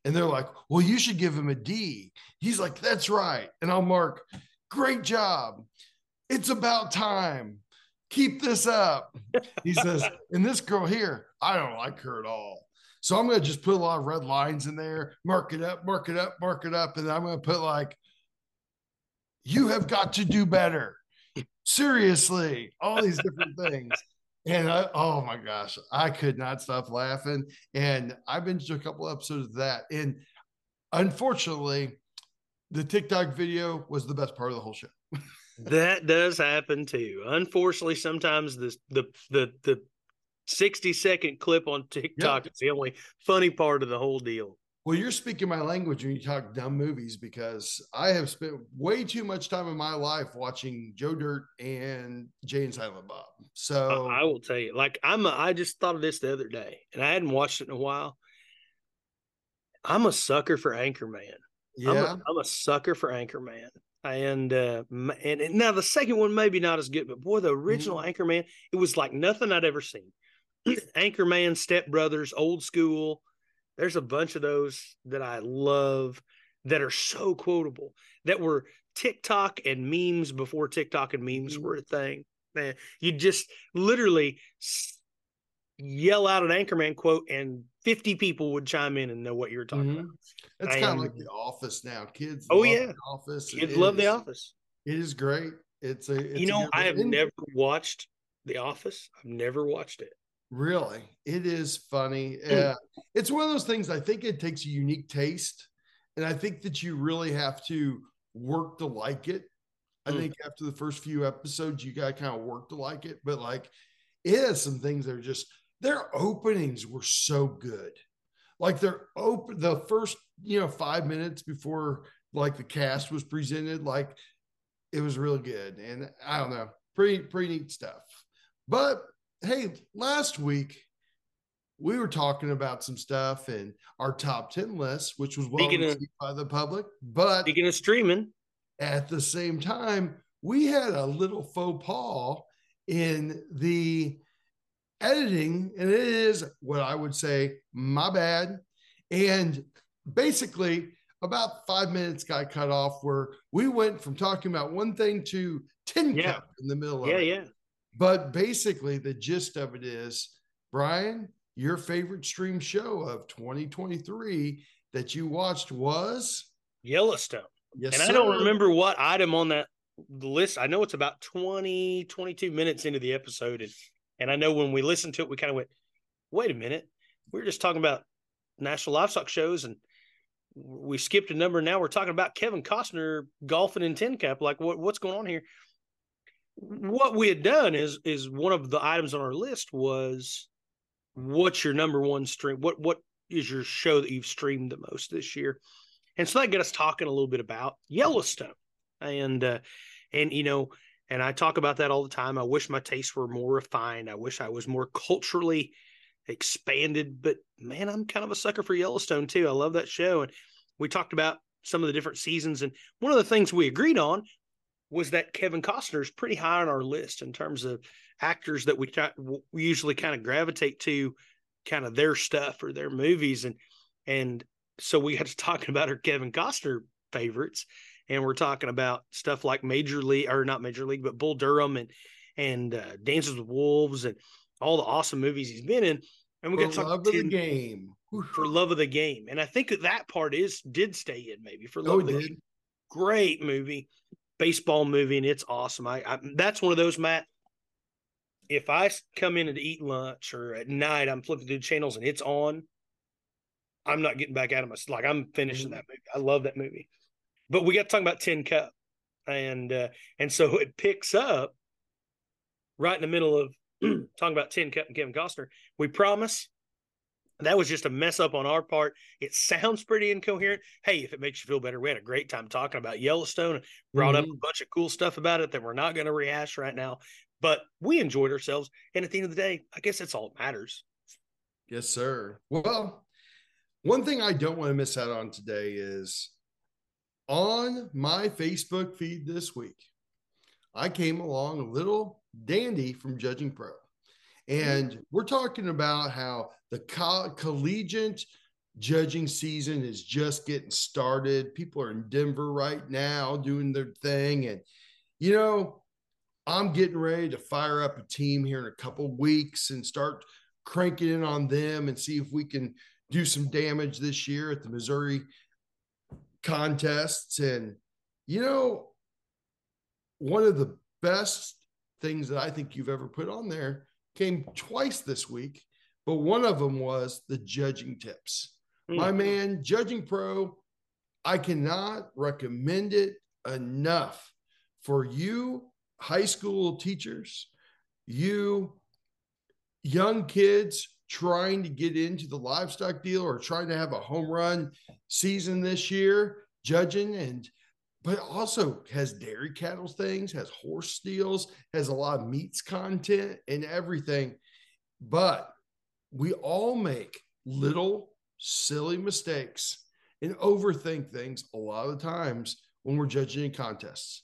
Speaker 2: And they're like, well, you should give him a D. He's like, that's right. And I'll mark, great job. It's about time. Keep this up. He says, [laughs] and this girl here, I don't like her at all. So I'm going to just put a lot of red lines in there, mark it up, mark it up, mark it up. And I'm going to put like, you have got to do better. Seriously, all these different things. And I, oh my gosh, I could not stop laughing. And I've been to a couple episodes of that. And unfortunately, the TikTok video was the best part of the whole show. [laughs]
Speaker 1: that does happen too. Unfortunately, sometimes the the the the 60 second clip on TikTok yep. is the only funny part of the whole deal.
Speaker 2: Well, you're speaking my language when you talk dumb movies because I have spent way too much time in my life watching Joe Dirt and Jay and Silent Bob. So
Speaker 1: I, I will tell you, like I'm, a, I just thought of this the other day, and I hadn't watched it in a while. I'm a sucker for Anchorman. Yeah, I'm a, I'm a sucker for Anchorman and uh and, and, now the second one maybe not as good but boy the original mm-hmm. anchorman it was like nothing i'd ever seen [clears throat] anchorman step brothers old school there's a bunch of those that i love that are so quotable that were tiktok and memes before tiktok and memes mm-hmm. were a thing man you just literally yell out an Anchorman quote, and 50 people would chime in and know what you were talking mm-hmm. about.
Speaker 2: It's kind of like The Office now. Kids,
Speaker 1: oh yeah,
Speaker 2: the Office.
Speaker 1: Kids love is, The Office.
Speaker 2: It is great. It's a. It's
Speaker 1: you know, I have never watched The Office. I've never watched it.
Speaker 2: Really, it is funny. Uh, it's one of those things. I think it takes a unique taste, and I think that you really have to work to like it. I mm. think after the first few episodes, you got to kind of work to like it. But like, it has some things that are just their openings were so good. Like they're open the first, you know, five minutes before like the cast was presented, like it was really good. And I don't know, pretty pretty neat stuff. But hey, last week we were talking about some stuff in our top 10 list, which was well received by the public. But
Speaker 1: speaking of streaming,
Speaker 2: at the same time, we had a little faux pas in the editing, and it is what I would say, my bad. And basically, about five minutes got cut off where we went from talking about one thing to 10 yeah. cup in the middle
Speaker 1: yeah,
Speaker 2: of.
Speaker 1: Yeah, yeah.
Speaker 2: But basically, the gist of it is, Bryan, your favorite stream show of 2023 that you watched was
Speaker 1: Yellowstone. Yes, and sir. I don't remember what item on that list. I know it's about 20, 22 minutes into the episode. And, and I know when we listened to it, we kind of went, wait a minute. We are just talking about national livestock shows and we skipped a number. Now we're talking about Kevin Costner golfing in Tin Cup. Like what, what's going on here? What we had done is is one of the items on our list was what's your number one stream what what is your show that you've streamed the most this year? And so that got us talking a little bit about yellowstone. And uh and you know and i talk about that all the time. I wish my tastes were more refined. I wish i was more culturally expanded. But man i'm kind of a sucker for yellowstone too. I love that show. And we talked about some of the different seasons. And one of the things we agreed on was that Kevin Costner is pretty high on our list in terms of actors that we, we usually kind of gravitate to kind of their stuff or their movies. And and so we had to talk [laughs] about our Kevin Costner favorites. And we're talking about stuff like Major League or not Major League but Bull Durham and and uh, Dances with Wolves and all the awesome movies he's been in. And we
Speaker 2: got to talk love of the game.
Speaker 1: For love of the game. And I think that that part is did stay in maybe for love oh, of the did. game. Great movie baseball movie and it's awesome. I, I that's one of those Matt. If I come in and eat lunch or at night, I'm flipping through channels and it's on. I'm not getting back out of my like I'm finishing mm-hmm. that movie. I love that movie. But we got to talk about Tin Cup, and uh, and so it picks up right in the middle of [clears throat] talking about Tin Cup and Kevin Costner. We promise that was just a mess up on our part. It sounds pretty incoherent. Hey, if it makes you feel better, we had a great time talking about Yellowstone and brought mm-hmm. up a bunch of cool stuff about it that we're not going to rehash right now. But we enjoyed ourselves. And at the end of the day, I guess that's all that matters.
Speaker 2: Yes, sir. Well, one thing I don't want to miss out on today is on my Facebook feed this week, I came along a little dandy from Judging Pro. Mm-hmm. And we're talking about how the co- collegiate judging season is just getting started. People are in Denver right now doing their thing. And, you know, I'm getting ready to fire up a team here in a couple weeks and start cranking in on them and see if we can do some damage this year at the Missouri contests. And, you know, one of the best things that I think you've ever put on there came twice this week, but one of them was the judging tips. Mm. My man, Judging Pro, I cannot recommend it enough for you high school teachers, you young kids trying to get into the livestock deal or trying to have a home run season this year, judging and but also has dairy cattle things, has horse steels, has a lot of meats content and everything. But we all make little silly mistakes and overthink things a lot of times when we're judging in contests.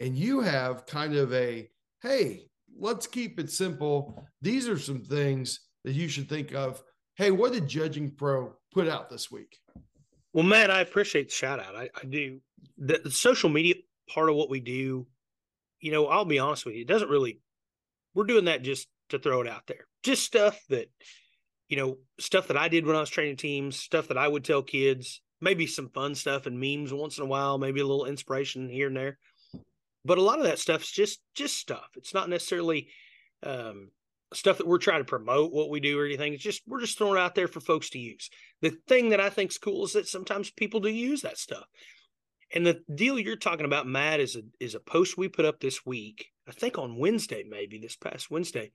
Speaker 2: And you have kind of a hey, let's keep it simple. These are some things that you should think of. Hey, what did Judging Pro put out this week?
Speaker 1: Well, Matt, I appreciate the shout out. I, I do. The, the, social media part of what we do, you know, I'll be honest with you, it doesn't really, we're doing that just to throw it out there. Just stuff that, you know, stuff that I did when I was training teams, stuff that I would tell kids, maybe some fun stuff and memes once in a while, maybe a little inspiration here and there. But a lot of that stuff's just just stuff. It's not necessarily um, stuff that we're trying to promote what we do or anything. It's just we're just throwing it out there for folks to use. The thing that I think is cool is that sometimes people do use that stuff. And the deal you're talking about, Matt, is a is a post we put up this week. I think on Wednesday, maybe this past Wednesday.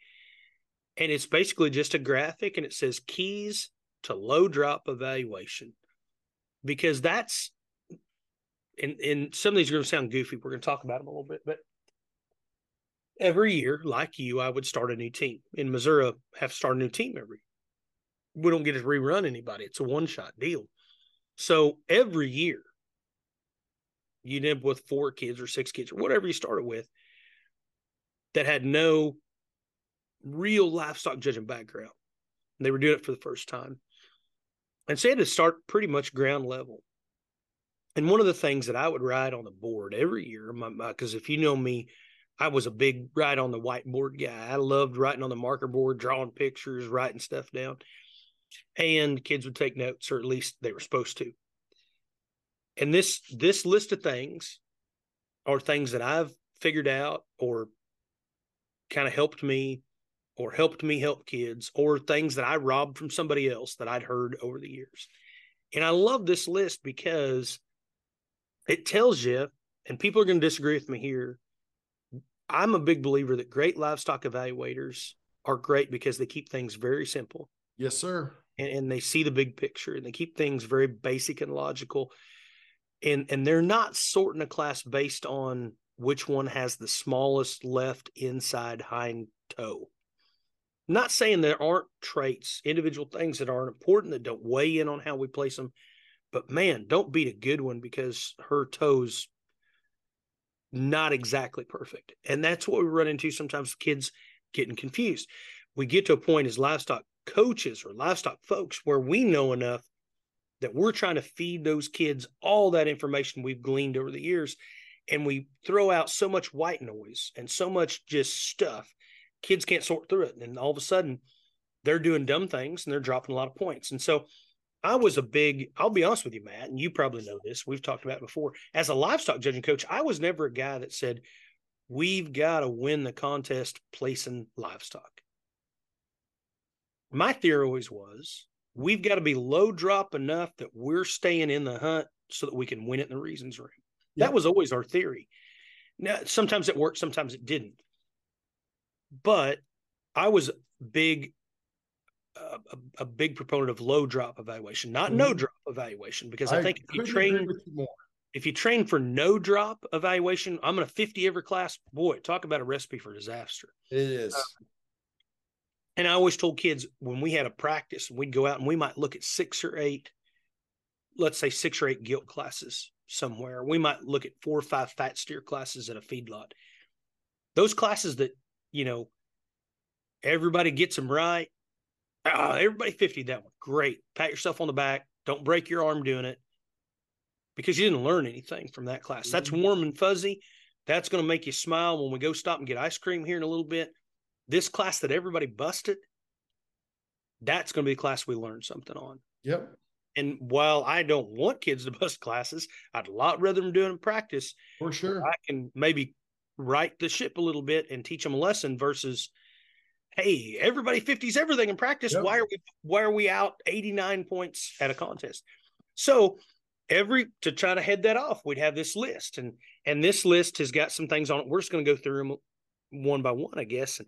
Speaker 1: And it's basically just a graphic and it says keys to low drop evaluation. Because that's and, and some of these are going to sound goofy. We're going to talk about them a little bit, but every year, like you, I would start a new team. In Missouri, have to start a new team every. We don't get to rerun anybody. It's a one shot deal. So every year, you end up with four kids or six kids or whatever you started with that had no real livestock judging background. And they were doing it for the first time. And so they had to start pretty much ground level. And one of the things that I would write on the board every year, because if you know me, I was a big write on the whiteboard guy. I loved writing on the marker board, drawing pictures, writing stuff down. And kids would take notes, or at least they were supposed to. And this this list of things are things that I've figured out or kind of helped me or helped me help kids or things that I robbed from somebody else that I'd heard over the years. And I love this list because it tells you, and people are going to disagree with me here, I'm a big believer that great livestock evaluators are great because they keep things very simple.
Speaker 2: Yes, sir.
Speaker 1: And, and, they see the big picture and they keep things very basic and logical. And and they're not sorting a class based on which one has the smallest left inside hind toe. I'm not saying there aren't traits, individual things that aren't important that don't weigh in on how we place them, but man, don't beat a good one because her toes not exactly perfect. And that's what we run into sometimes kids getting confused. We get to a point as livestock coaches or livestock folks where we know enough that we're trying to feed those kids all that information we've gleaned over the years. And we throw out so much white noise and so much just stuff. Kids can't sort through it. And all of a sudden, they're doing dumb things and they're dropping a lot of points. And so I was a big, I'll be honest with you, Matt, and you probably know this. We've talked about it before. As a livestock judging coach, I was never a guy that said, we've got to win the contest placing livestock. My theory always was we've got to be low drop enough that we're staying in the hunt so that we can win it in the reasons room. That was always our theory. Now, sometimes it worked, sometimes it didn't. But I was big a, a, big proponent of low drop evaluation, not mm-hmm. no drop evaluation, because I, I think if you train you if you train for no drop evaluation, I'm going to 50 every class. Boy, talk about a recipe for disaster.
Speaker 2: It is. Uh,
Speaker 1: and I always told kids when we had a practice, we'd go out and we might look at six or eight, let's say six or eight gilt classes somewhere. We might look at four or five fat steer classes at a feedlot. Those classes that, you know, everybody gets them right uh, everybody 50 that one. Great. Pat yourself on the back. Don't break your arm doing it because you didn't learn anything from that class. That's mm-hmm. warm and fuzzy. That's going to make you smile when we go stop and get ice cream here in a little bit. This class that everybody busted, that's going to be the class we learn something on.
Speaker 2: Yep.
Speaker 1: And while I don't want kids to [laughs] bust classes, I'd a lot rather them doing practice.
Speaker 2: For sure.
Speaker 1: I can maybe right the ship a little bit and teach them a lesson versus – hey, everybody 50s everything in practice. Yep. Why are we why are we out 89 points at a contest? So every to try to head that off, we'd have this list. And and this list has got some things on it. We're just going to go through them one by one, I guess. And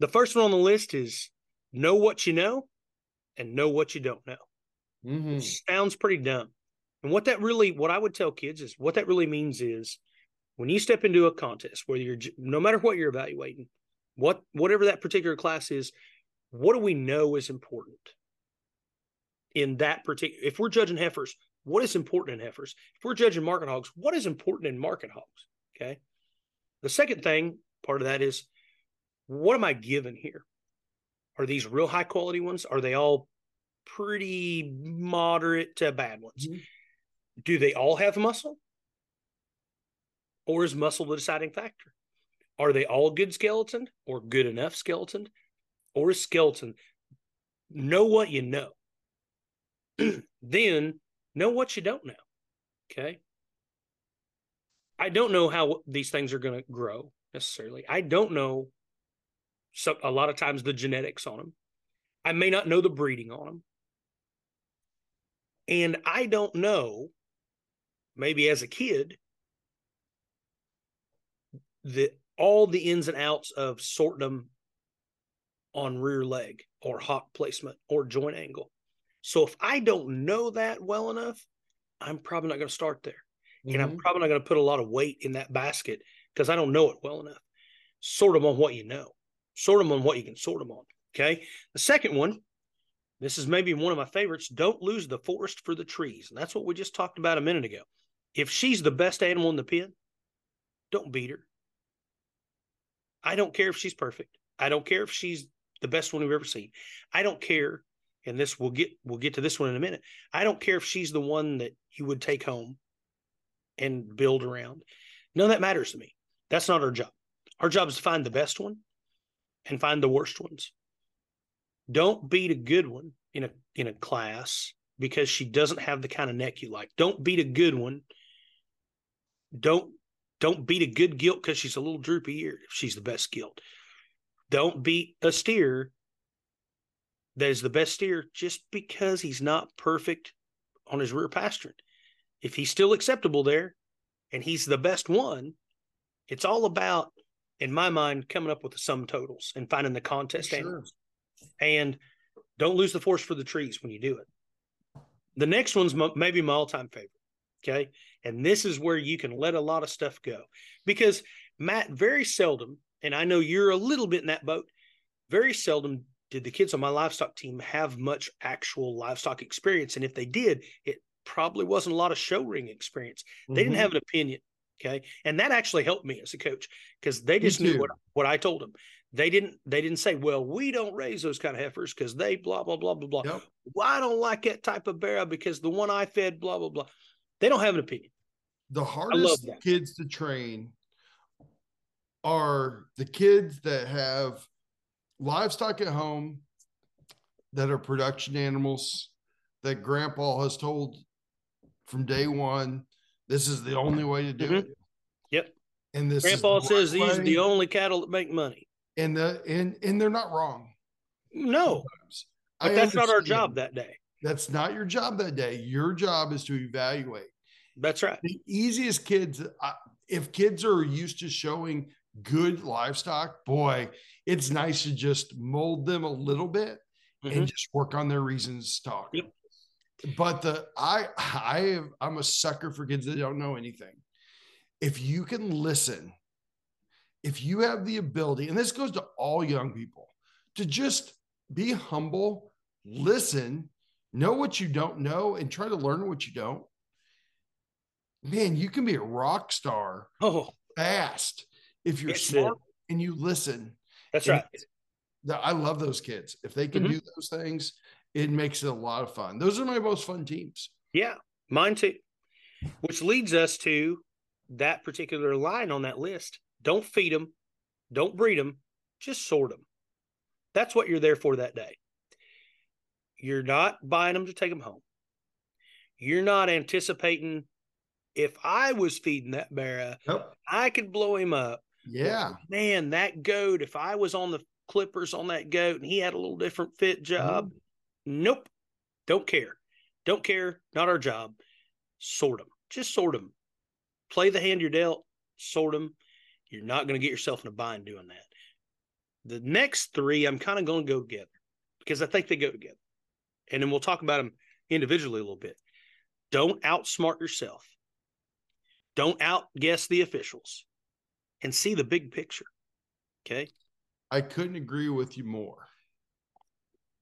Speaker 1: the first one on the list is know what you know and know what you don't know. Mm-hmm. Sounds pretty dumb. And what that really, what I would tell kids is what that really means is when you step into a contest, whether you're no matter what you're evaluating, what whatever that particular class is what do we know is important in that particular if we're judging heifers what is important in heifers? If we're judging market hogs what is important in market hogs? Okay. The second thing part of that is what am i given here? Are these real high quality ones? Are they all pretty moderate to bad ones? Mm-hmm. do they all have muscle? Or is muscle the deciding factor are they all good skeleton or good enough skeleton? or a skeleton, know what you know. [clears throat] then know what you don't know. Okay. I don't know how these things are going to grow necessarily. I don't know some, a lot of times the genetics on them. I may not know the breeding on them. And I don't know, maybe as a kid, the all the ins and outs of sorting them on rear leg or hock placement or joint angle. So if I don't know that well enough, I'm probably not going to start there. Mm-hmm. And I'm mm-hmm. probably not going to put a lot of weight in that basket because I don't know it well enough. Sort them on what you know, sort them on what you can sort them on. Okay. The second one, this is maybe one of my favorites. Don't lose the forest for the trees. And that's what we just talked about a minute ago. If she's the best animal in the pen, don't beat her. I don't care if she's perfect. I don't care if she's the best one we've ever seen. I don't care, and this we'll get we'll get to this one in a minute. I don't care if she's the one that you would take home and build around. None of that matters to me. That's not our job. Our job is to find the best one and find the worst ones. Don't beat a good one in a in a class because she doesn't have the kind of neck you like. Don't beat a good one. Don't don't beat a good gilt because she's a little droopy eared if she's the best gilt. Don't beat a steer that is the best steer just because he's not perfect on his rear pasturing. If he's still acceptable there and he's the best one, it's all about, in my mind, coming up with the sum totals and finding the contest sure. animals. And don't lose the forest for the trees when you do it. The next one's maybe my all time favorite. Okay. And this is where you can let a lot of stuff go because Matt, very seldom, and I know you're a little bit in that boat, very seldom did the kids on my livestock team have much actual livestock experience. And if they did, it probably wasn't a lot of show ring experience. They mm-hmm. didn't have an opinion. Okay. And that actually helped me as a coach because they just knew what, what I told them. They didn't they didn't say, well, we don't raise those kind of heifers because they blah blah blah blah blah. Well, I don't like that type of barrel because the one I fed, blah blah blah. They don't have an opinion.
Speaker 2: The hardest kids to train are the kids that have livestock at home that are production animals that grandpa has told from day one this is the only way to do mm-hmm. it.
Speaker 1: Yep.
Speaker 2: And this
Speaker 1: grandpa says these are the only cattle that make money.
Speaker 2: And the and and they're not wrong.
Speaker 1: No. Sometimes. But I that's not our job that day.
Speaker 2: That's not your job that day. Your job is to evaluate.
Speaker 1: That's right.
Speaker 2: The easiest kids, if kids are used to showing good livestock, boy, it's nice to just mold them a little bit mm-hmm. and just work on their reasons to talk. Yep. But the I I I'm a sucker for kids that don't know anything. If you can listen, if you have the ability, and this goes to all young people, to just be humble, listen, know what you don't know, and try to learn what you don't man, you can be a rock star
Speaker 1: oh
Speaker 2: fast if you're it's smart it. and you listen.
Speaker 1: That's and
Speaker 2: right. I love those kids. If they can mm-hmm. do those things, it makes it a lot of fun. Those are my most fun teams.
Speaker 1: Yeah, mine too. Which leads us to that particular line on that list. Don't feed them, don't breed them, just sort them. That's what you're there for that day. You're not buying them to take them home. You're not anticipating if I was feeding that bear, yep. I could blow him up.
Speaker 2: Yeah.
Speaker 1: But man, that goat, if I was on the clippers on that goat and he had a little different fit job, mm-hmm. nope. Don't care. Don't care. Not our job. Sort them. Just sort them. Play the hand you're dealt. Sort them. You're not going to get yourself in a bind doing that. The next three, I'm kind of going to go together because I think they go together. And then we'll talk about them individually a little bit. Don't outsmart yourself. Don't outguess the officials and see the big picture. Okay.
Speaker 2: I couldn't agree with you more.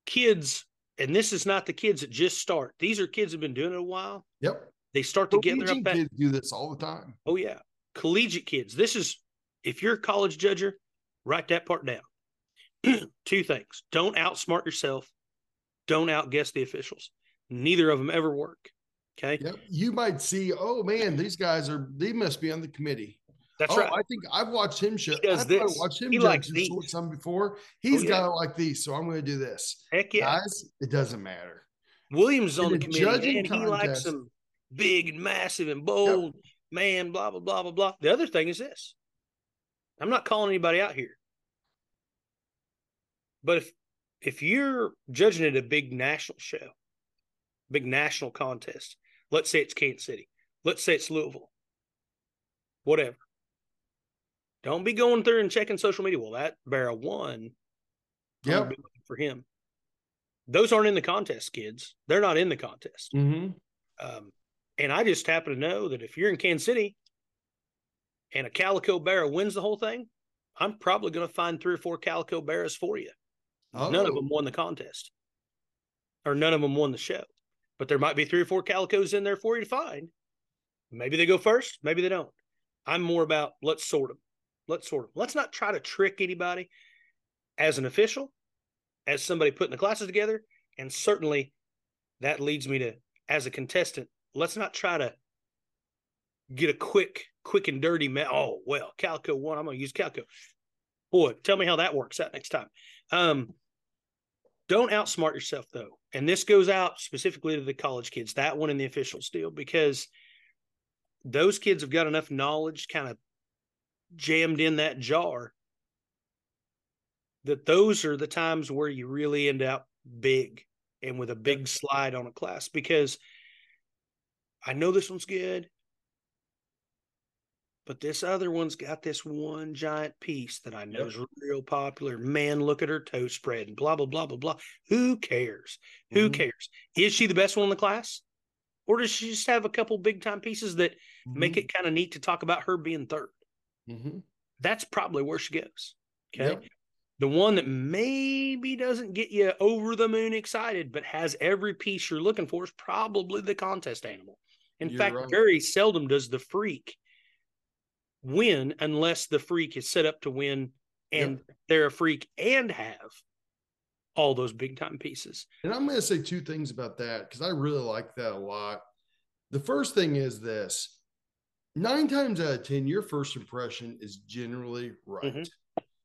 Speaker 1: Kids, and this is not the kids that just start. These are kids that have been doing it a while.
Speaker 2: Yep.
Speaker 1: They start to get their
Speaker 2: kids do this all the time.
Speaker 1: Oh yeah. Collegiate kids. This is if you're a college judger, write that part down. [clears throat] Two things. Don't outsmart yourself. Don't outguess the officials. Neither of them ever work. Okay.
Speaker 2: Yep. You might see, oh man, these guys are they must be on the committee.
Speaker 1: That's
Speaker 2: oh,
Speaker 1: right.
Speaker 2: I think I've watched him show.
Speaker 1: He does
Speaker 2: I've
Speaker 1: this.
Speaker 2: watched him
Speaker 1: He
Speaker 2: judge
Speaker 1: likes
Speaker 2: and
Speaker 1: these.
Speaker 2: sort some before. Oh, He's
Speaker 1: yeah.
Speaker 2: got it like these, so I'm going to do this.
Speaker 1: Heck yeah.
Speaker 2: Guys, it doesn't matter.
Speaker 1: Williams on the committee, and he likes
Speaker 2: contest-
Speaker 1: them big and massive and bold, man, blah, blah, blah, blah, blah. The other thing is this I'm not calling anybody out here. But if if you're judging at a big national show, big national contest, let's say it's Kansas City, let's say it's Louisville, whatever. Don't be going through and checking social media. Well, that barrow won. I'm gonna
Speaker 2: Yep.
Speaker 1: be looking for him. Those aren't in the contest, kids. They're not in the contest.
Speaker 2: Mm-hmm.
Speaker 1: Um, and I just happen to know that if you're in Kansas City and a Calico barrow wins the whole thing, I'm probably going to find three or four Calico barrows for you. None of
Speaker 2: Oh.
Speaker 1: them won the contest, or none of them won the show. But there might be three or four Calicos in there for you to find. Maybe they go first, maybe they don't. I'm more about let's sort them. Let's sort them. Let's not try to trick anybody as an official, as somebody putting the classes together, and certainly that leads me to as a contestant. Let's not try to get a quick, quick and dirty. Ma- oh well, Calico one. I'm going to use Calico. Boy, tell me how that works out next time. Um, don't outsmart yourself though, and this goes out specifically to the college kids. That one in the officials deal because those kids have got enough knowledge kind of jammed in that jar that those are the times where you really end up big and with a big slide on a class. Because I know this one's good, but this other one's got this one giant piece that I know
Speaker 2: Yep.
Speaker 1: is real popular. Man, look at her toe spread and blah, blah, blah, blah, blah. Who cares? Who
Speaker 2: Mhm.
Speaker 1: cares? Is she the best one in the class? Or does she just have a couple big time pieces that make it kind of neat to talk about her being third?
Speaker 2: Mm-hmm.
Speaker 1: That's probably where she goes. Okay.
Speaker 2: Yep.
Speaker 1: The one that maybe doesn't get you over the moon excited, but has every piece you're looking for is probably the contest animal. In
Speaker 2: You're
Speaker 1: fact,
Speaker 2: right.
Speaker 1: very seldom does the freak win unless the freak is set up to win and they're a freak and have all those big time pieces.
Speaker 2: And I'm going to say two things about that because I really like that a lot. The first thing is this nine times out of 10, your first impression is generally right.
Speaker 1: Mhm.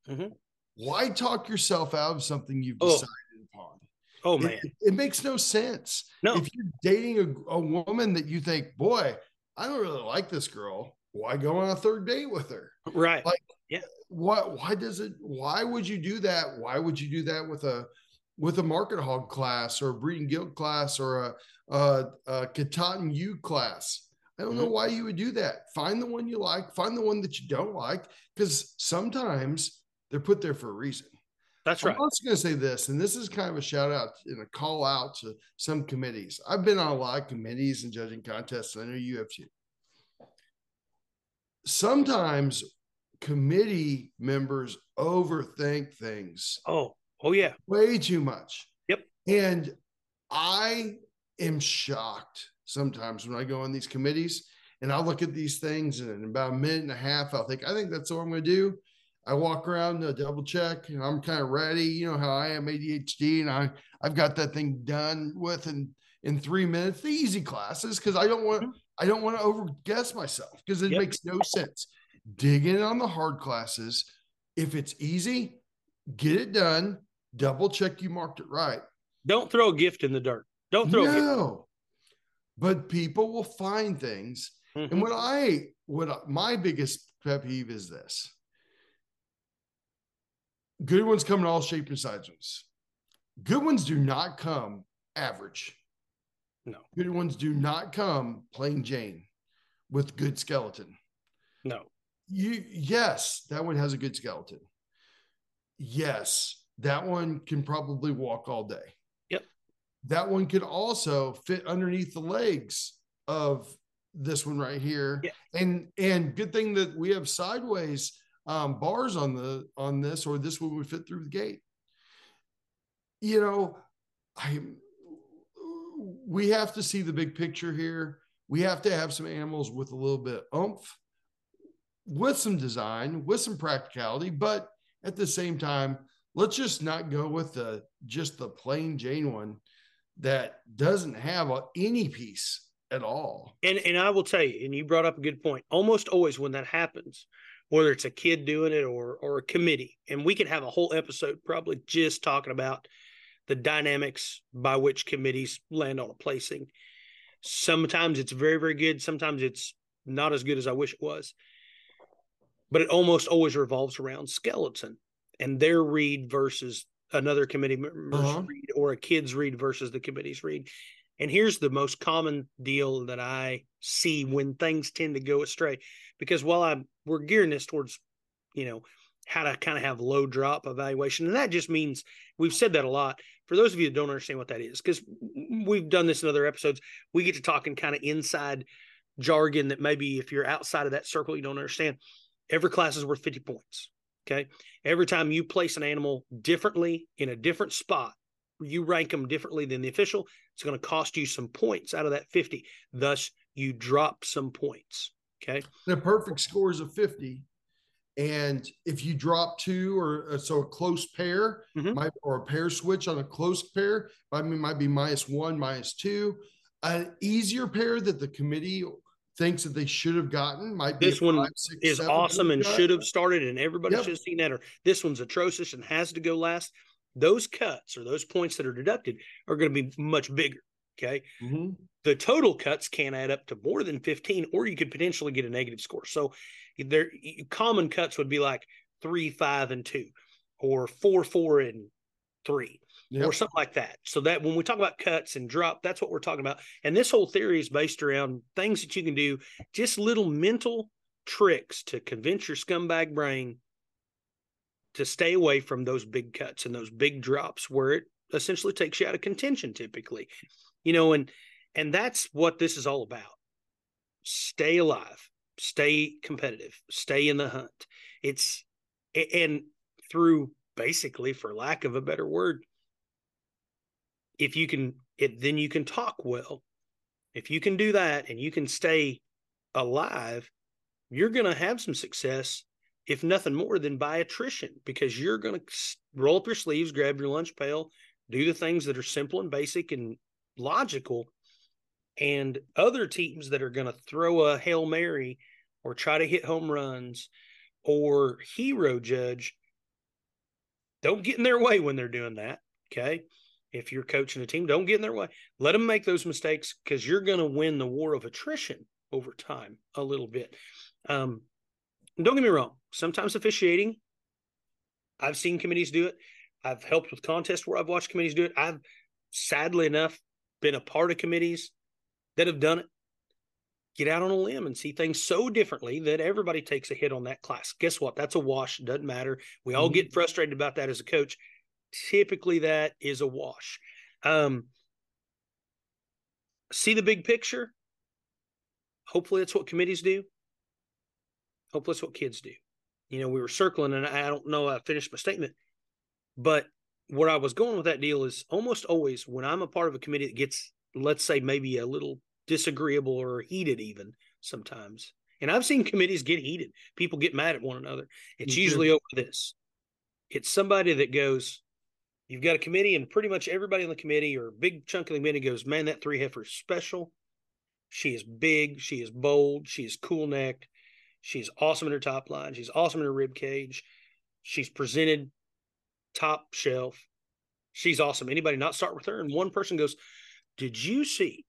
Speaker 1: Mhm.
Speaker 2: Why talk yourself out of something you've
Speaker 1: Oh,
Speaker 2: decided upon?
Speaker 1: Oh man.
Speaker 2: It, it makes no sense.
Speaker 1: No.
Speaker 2: If you're dating a, a woman that you think, boy, I don't really like this girl, why go on a third date with her?
Speaker 1: Right.
Speaker 2: Like,
Speaker 1: Yeah.
Speaker 2: What? Why does it? Why would you do that? Why would you do that with a with a market hog class or a breeding gilt class or a a, a Katahdin ewe class? I don't
Speaker 1: Mm-hmm.
Speaker 2: know why you would do that. Find the one you like. Find the one that you don't like, because sometimes they're put there for a reason.
Speaker 1: That's right.
Speaker 2: I'm also going to say this, and this is kind of a shout out and a call out to some committees. I've been on a lot of committees and judging contests, and I know you have too. Sometimes committee members overthink things
Speaker 1: Oh, oh yeah.
Speaker 2: way too much.
Speaker 1: Yep.
Speaker 2: And I am shocked sometimes when I go on these committees and I look at these things and in about a minute and a half, I'll think, I think that's what I'm going to do. I walk around, uh, double check, and I'm kind of ready. You know how I am ADHD, and I I've got that thing done with in in three minutes. The easy classes because I don't want
Speaker 1: Mhm.
Speaker 2: I don't want to overguess myself because it
Speaker 1: Yep.
Speaker 2: makes no sense. Dig in on the hard classes. If it's easy, get it done. Double check you marked it right.
Speaker 1: Don't throw a gift in the dirt. Don't throw a gift.
Speaker 2: No, but people will find things.
Speaker 1: Mhm.
Speaker 2: And what I what my biggest pet peeve is this: good ones come in all shapes and sizes. Good ones do not come average.
Speaker 1: No.
Speaker 2: Good ones do not come plain Jane with good skeleton.
Speaker 1: No.
Speaker 2: You yes, that one has a good skeleton. Yes, that one can probably walk all day.
Speaker 1: Yep.
Speaker 2: That one could also fit underneath the legs of this one right here.
Speaker 1: Yeah.
Speaker 2: And and good thing that we have sideways um, bars on the on this, or this one would fit through the gate. You know, I we have to see the big picture here. We have to have some animals with a little bit of oomph, with some design, with some practicality, but at the same time, let's just not go with the just the plain Jane one that doesn't have a, any piece at all.
Speaker 1: And and I will tell you, and you brought up a good point. Almost always when that happens, whether it's a kid doing it or or a committee. And we could have a whole episode probably just talking about the dynamics by which committees land on a placing. Sometimes it's very, very good. Sometimes it's not as good as I wish it was. But it almost always revolves around skeleton and their read versus another committee member's uh-huh. read or a kid's read versus the committee's read. And here's the most common deal that I see when things tend to go astray. Because while I'm we're gearing this towards, you know, how to kind of have low drop evaluation. And that just means we've said that a lot. For those of you that don't understand what that is, because we've done this in other episodes, we get to talking kind of inside jargon that maybe if you're outside of that circle, you don't understand. Every class is worth 50 points. Okay. Every time you place an animal differently in a different spot, you rank them differently than the official, it's going to cost you some points out of that 50. Thus, you drop some points. Okay.
Speaker 2: The perfect score is a 50. And if you drop two or uh, so a close pair mm-hmm. might, or a pair switch on a close pair, I mean, might be minus one, minus two. An easier pair that the committee thinks that they should have gotten might
Speaker 1: be this one five, six, is awesome and should have started and everybody yep. should have seen that or this one's atrocious and has to go last those cuts or those points that are deducted are going to be much bigger okay mm-hmm. the total cuts can add up to more than 15 or you could potentially get a negative score so there common cuts would be like three five and two or four four and three yep. or something like that. So that when we talk about cuts and drop, that's what we're talking about. And this whole theory is based around things that you can do, just little mental tricks to convince your scumbag brain to stay away from those big cuts and those big drops where it essentially takes you out of contention typically. You know, and and that's what this is all about. Stay alive, stay competitive, stay in the hunt. It's and through basically for lack of a better word if you can it then you can talk well if you can do that and you can stay alive you're going to have some success if nothing more than by attrition because you're going to roll up your sleeves grab your lunch pail do the things that are simple and basic and logical and other teams that are going to throw a hail mary or try to hit home runs or hero judge don't get in their way when they're doing that okay if you're coaching a team, don't get in their way. Let them make those mistakes because you're going to win the war of attrition over time a little bit. Um, don't get me wrong. Sometimes officiating, I've seen committees do it. I've helped with contests where I've watched committees do it. I've sadly enough been a part of committees that have done it. Get out on a limb and see things so differently that everybody takes a hit on that class. Guess what? That's a wash. It doesn't matter. We all mm-hmm. get frustrated about that as a coach typically that is a wash. Um, see the big picture. Hopefully, that's what committees do. Hopefully, that's what kids do. You know, we were circling, and I don't know I finished my statement, but where I was going with that deal is almost always when I'm a part of a committee that gets, let's say, maybe a little disagreeable or heated, even sometimes. And I've seen committees get heated. People get mad at one another. It's mm-hmm. usually over this. It's somebody that goes, You've got a committee, and pretty much everybody on the committee or a big chunk of the committee goes, Man, that three heifer is special. She is big. She is bold. She is cool necked. She's awesome in her top line. She's awesome in her rib cage. She's presented top shelf. She's awesome. Anybody not start with her? And one person goes, Did you see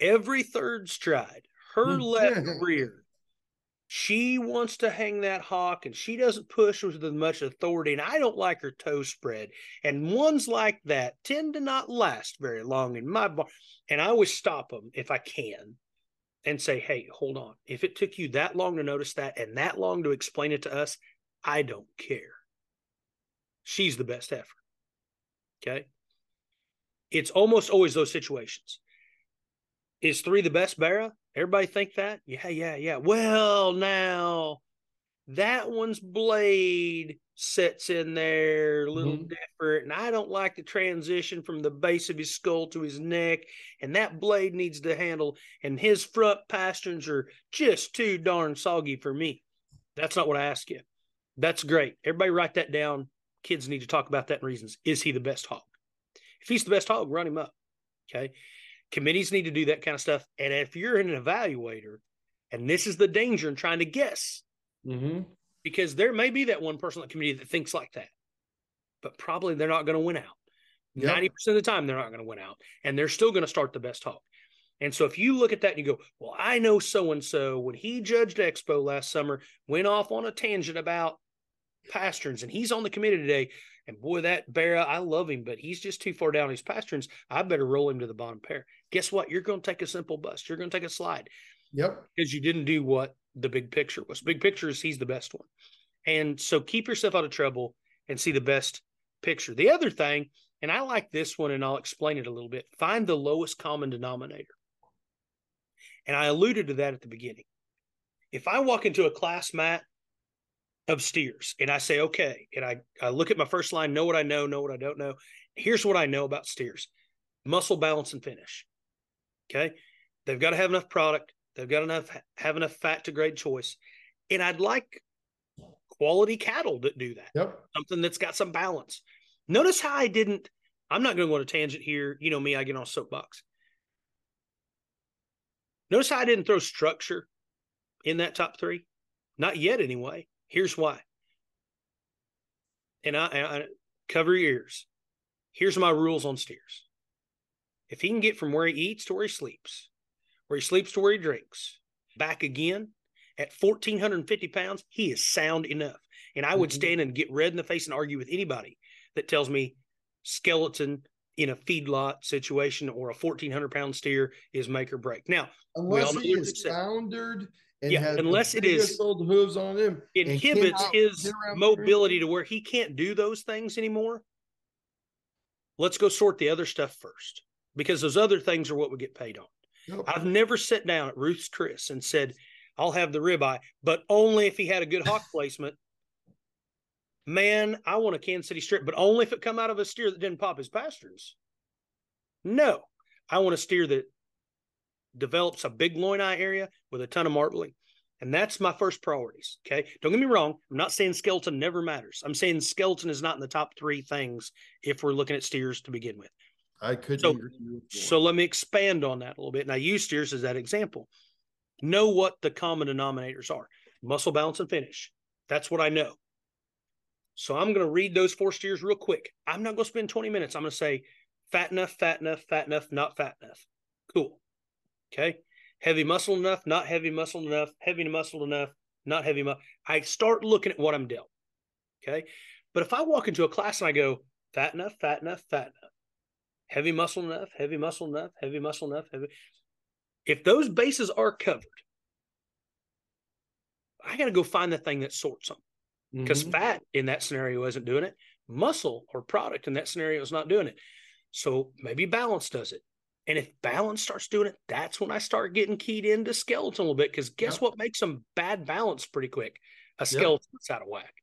Speaker 1: every third stride, her hmm. left [laughs] rear she wants to hang that hock and she doesn't push with as much authority and i don't like her toe spread and ones like that tend to not last very long in my bar and i always stop them if i can and say hey hold on if it took you that long to notice that and that long to explain it to us i don't care she's the best effort okay it's almost always those situations is three the best barrow? Everybody think that? Yeah, yeah, yeah. Well, now that one's blade sits in there a little mm-hmm. different, and I don't like the transition from the base of his skull to his neck, and that blade needs to handle, and his front pasterns are just too darn soggy for me. That's not what I ask you. That's great. Everybody write that down. Kids need to talk about that in reasons. Is he the best hog? If he's the best hog, run him up. Okay. Committees need to do that kind of stuff. And if you're an evaluator, and this is the danger in trying to guess,
Speaker 2: Mm-hmm.
Speaker 1: Because there may be that one person in the community that thinks like that, but probably they're not going to win out.
Speaker 2: Yep.
Speaker 1: 90% of the time, they're not going to win out, and they're still going to start the best hog. And so if you look at that and you go, well, I know so and so when he judged Expo last summer, went off on a tangent about pasterns, and he's on the committee today. And boy, that barrow, I love him, but he's just too far down his pasterns. I better roll him to the bottom pair. Guess what? You're going to take a simple bust. You're going to take a slide.
Speaker 2: Yep.
Speaker 1: Because you didn't do what the big picture was. Big picture is he's the best one. And so keep yourself out of trouble and see the best picture. The other thing, and I like this one, and I'll explain it a little bit find the lowest common denominator. And I alluded to that at the beginning. If I walk into a class Matt of steers and I say, okay, and I, I look at my first line, know what I know, know what I don't know. Here's what I know about steers muscle balance and finish. Okay. They've got to have enough product. They've got enough, have enough fat to grade choice. And I'd like quality cattle that do that.
Speaker 2: Yep.
Speaker 1: Something that's got some balance. Notice how I didn't, I'm not going to go on a tangent here. You know me, I get on a soapbox. Notice how I didn't throw structure in that top three? Not yet, anyway. Here's why. And I, I cover your ears. Here's my rules on steers. If he can get from where he eats to where he sleeps, where he sleeps to where he drinks, back again at 1,450 pounds, he is sound enough. And I would
Speaker 2: Mhm.
Speaker 1: stand and get red in the face and argue with anybody that tells me skeleton in a feedlot situation or a 1,400 pound steer is make or break. Now,
Speaker 2: Unless he is foundered
Speaker 1: Yeah, unless it is-
Speaker 2: old hooves on him.
Speaker 1: inhibits his mobility to where he can't do those things anymore. Let's go sort the other stuff first because those other things are what we get paid on.
Speaker 2: Yep.
Speaker 1: I've never sat down at Ruth's Chris and said, I'll have the ribeye, but only if he had a good hock [laughs] placement. Man, I want a Kansas City strip, but only if it come out of a steer that didn't pop his pasterns No, I want a steer that develops a big loin eye area with a ton of marbling. And that's my first priorities. Okay. Don't get me wrong. I'm not saying skeleton never matters. I'm saying skeleton is not in the top three things if we're looking at steers to begin with.
Speaker 2: I couldn't
Speaker 1: So-
Speaker 2: agree with you more.
Speaker 1: So let me expand on that a little bit. And I use steers as that example. Know what the common denominators are muscle balance and finish. That's what I know. So I'm going to read those four steers real quick. I'm not going to spend 20 minutes. I'm going to say fat enough, fat enough, fat enough, not fat enough. Cool. Okay. Heavy muscle enough, not heavy muscle enough, heavy muscle enough, not heavy muscle. I start looking at what I'm dealt. Okay. But if I walk into a class and I go fat enough, fat enough, fat enough, heavy muscle enough, heavy muscle enough, heavy muscle enough, heavy. If those bases are covered, I got to go find the thing that sorts them because
Speaker 2: Mhm.
Speaker 1: fat in that scenario isn't doing it. Muscle or product in that scenario is not doing it. So maybe balance does it. And if balance starts doing it, that's when I start getting keyed into skeleton a little bit. Because guess
Speaker 2: Yep.
Speaker 1: what makes them bad balance pretty quick? A skeleton that's out of whack.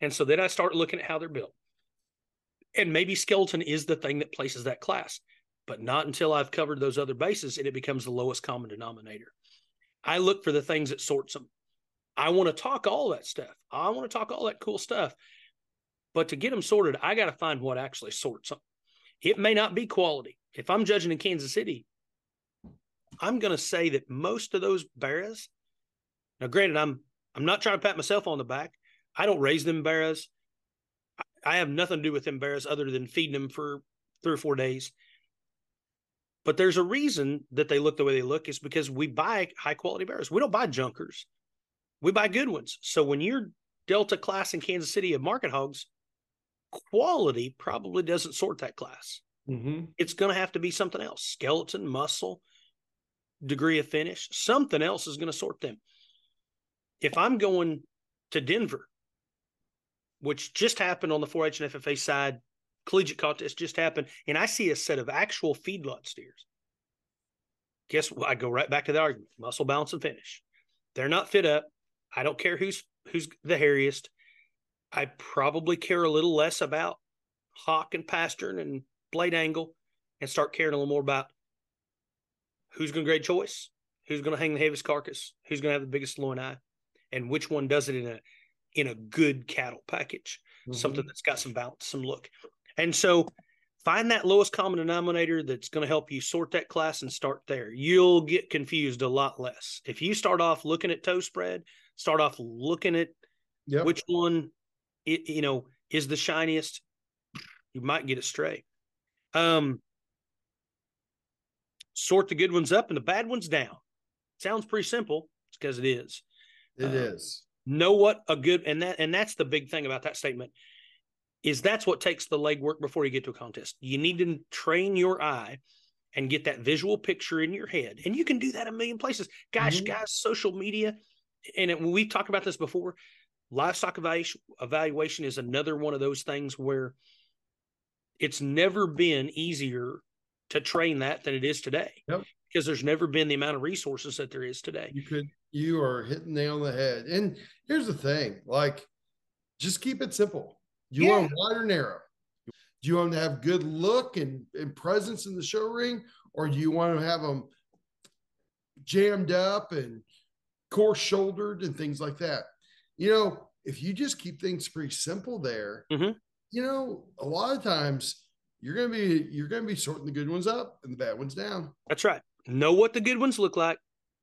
Speaker 1: And so then I start looking at how they're built. And maybe skeleton is the thing that places that class, but not until I've covered those other bases and it becomes the lowest common denominator. I look for the things that sorts them. I want to talk all that stuff. I want to talk all that cool stuff. But to get them sorted, I got to find what actually sorts them. It may not be quality. If I'm judging in Kansas City, I'm going to say that most of those barrows. Now, granted, I'm I'm not trying to pat myself on the back. I don't raise them barrows. I- have nothing to do with them barrows other than feeding them for three or four days. But there's a reason that they look the way they look is because we buy high quality barrows. We don't buy junkers. We buy good ones. So when you're Delta class in Kansas City of market hogs, quality probably doesn't sort that class.
Speaker 2: Mhm.
Speaker 1: It's going to have to be something else skeleton, muscle, degree of finish. Something else is going to sort them. If I'm going to Denver, which just happened on the 4 H and FFA side, collegiate contest just happened, and I see a set of actual feedlot steers. Guess what? I go right back to the argument muscle balance and finish. They're not fit up. I don't care who's who's the hairiest. I probably care a little less about hock and pastern and blade angle and start caring a little more about who's going to grade choice, who's going to hang the heaviest carcass, who's going to have the biggest loin eye, and which one does it in a in a good cattle package, mm-hmm. something that's got some balance, some look. And so find that lowest common denominator that's going to help you sort that class and start there. You'll get confused a lot less. If you start off looking at toe spread, start off looking at
Speaker 2: Yep.
Speaker 1: which one, it, you know, is the shiniest. You might get it straight. Um, sort the good ones up and the bad ones down. Sounds pretty simple. It's because it is.
Speaker 2: It
Speaker 1: uh,
Speaker 2: is.
Speaker 1: Know what a good and that and that's the big thing about that statement is that's what takes the legwork before you get to a contest. You need to train your eye and get that visual picture in your head. And you can do that a million places. Gosh,
Speaker 2: Mhm.
Speaker 1: guys, social media, and it, we've talked about this before. Livestock evaluation, evaluation is another one of those things where it's never been easier to train that than it is today.
Speaker 2: Yep.
Speaker 1: Because there's never been the amount of resources that there is today.
Speaker 2: You could you are hitting the nail on the head. And here's the thing, like just keep it simple. You
Speaker 1: Yeah.
Speaker 2: want wide or narrow? Do you want to have good look and, and presence in the show ring, or do you want to have them jammed up and coarse shouldered and things like that? You know, if you just keep things pretty simple there,
Speaker 1: Mhm.
Speaker 2: You know, a lot of times you're gonna be you're gonna be sorting the good ones up and the bad ones down.
Speaker 1: That's right. Know what the good ones look like.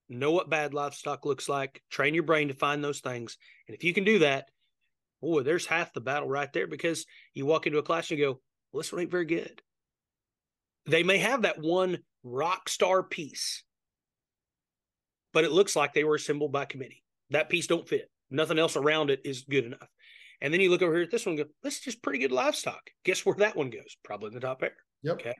Speaker 1: Know what bad livestock looks like. Train your brain to find those things. And if you can do that, boy, there's half the battle right there because you walk into a class and you go, well, this one ain't very good. They may have that one rock star piece, but it looks like they were assembled by committee. That piece don't fit. Nothing else around it is good enough. And then you look over here at this one and go, this is just pretty good livestock. Guess where that one goes? Probably in the top pair
Speaker 2: Yep.
Speaker 1: Okay.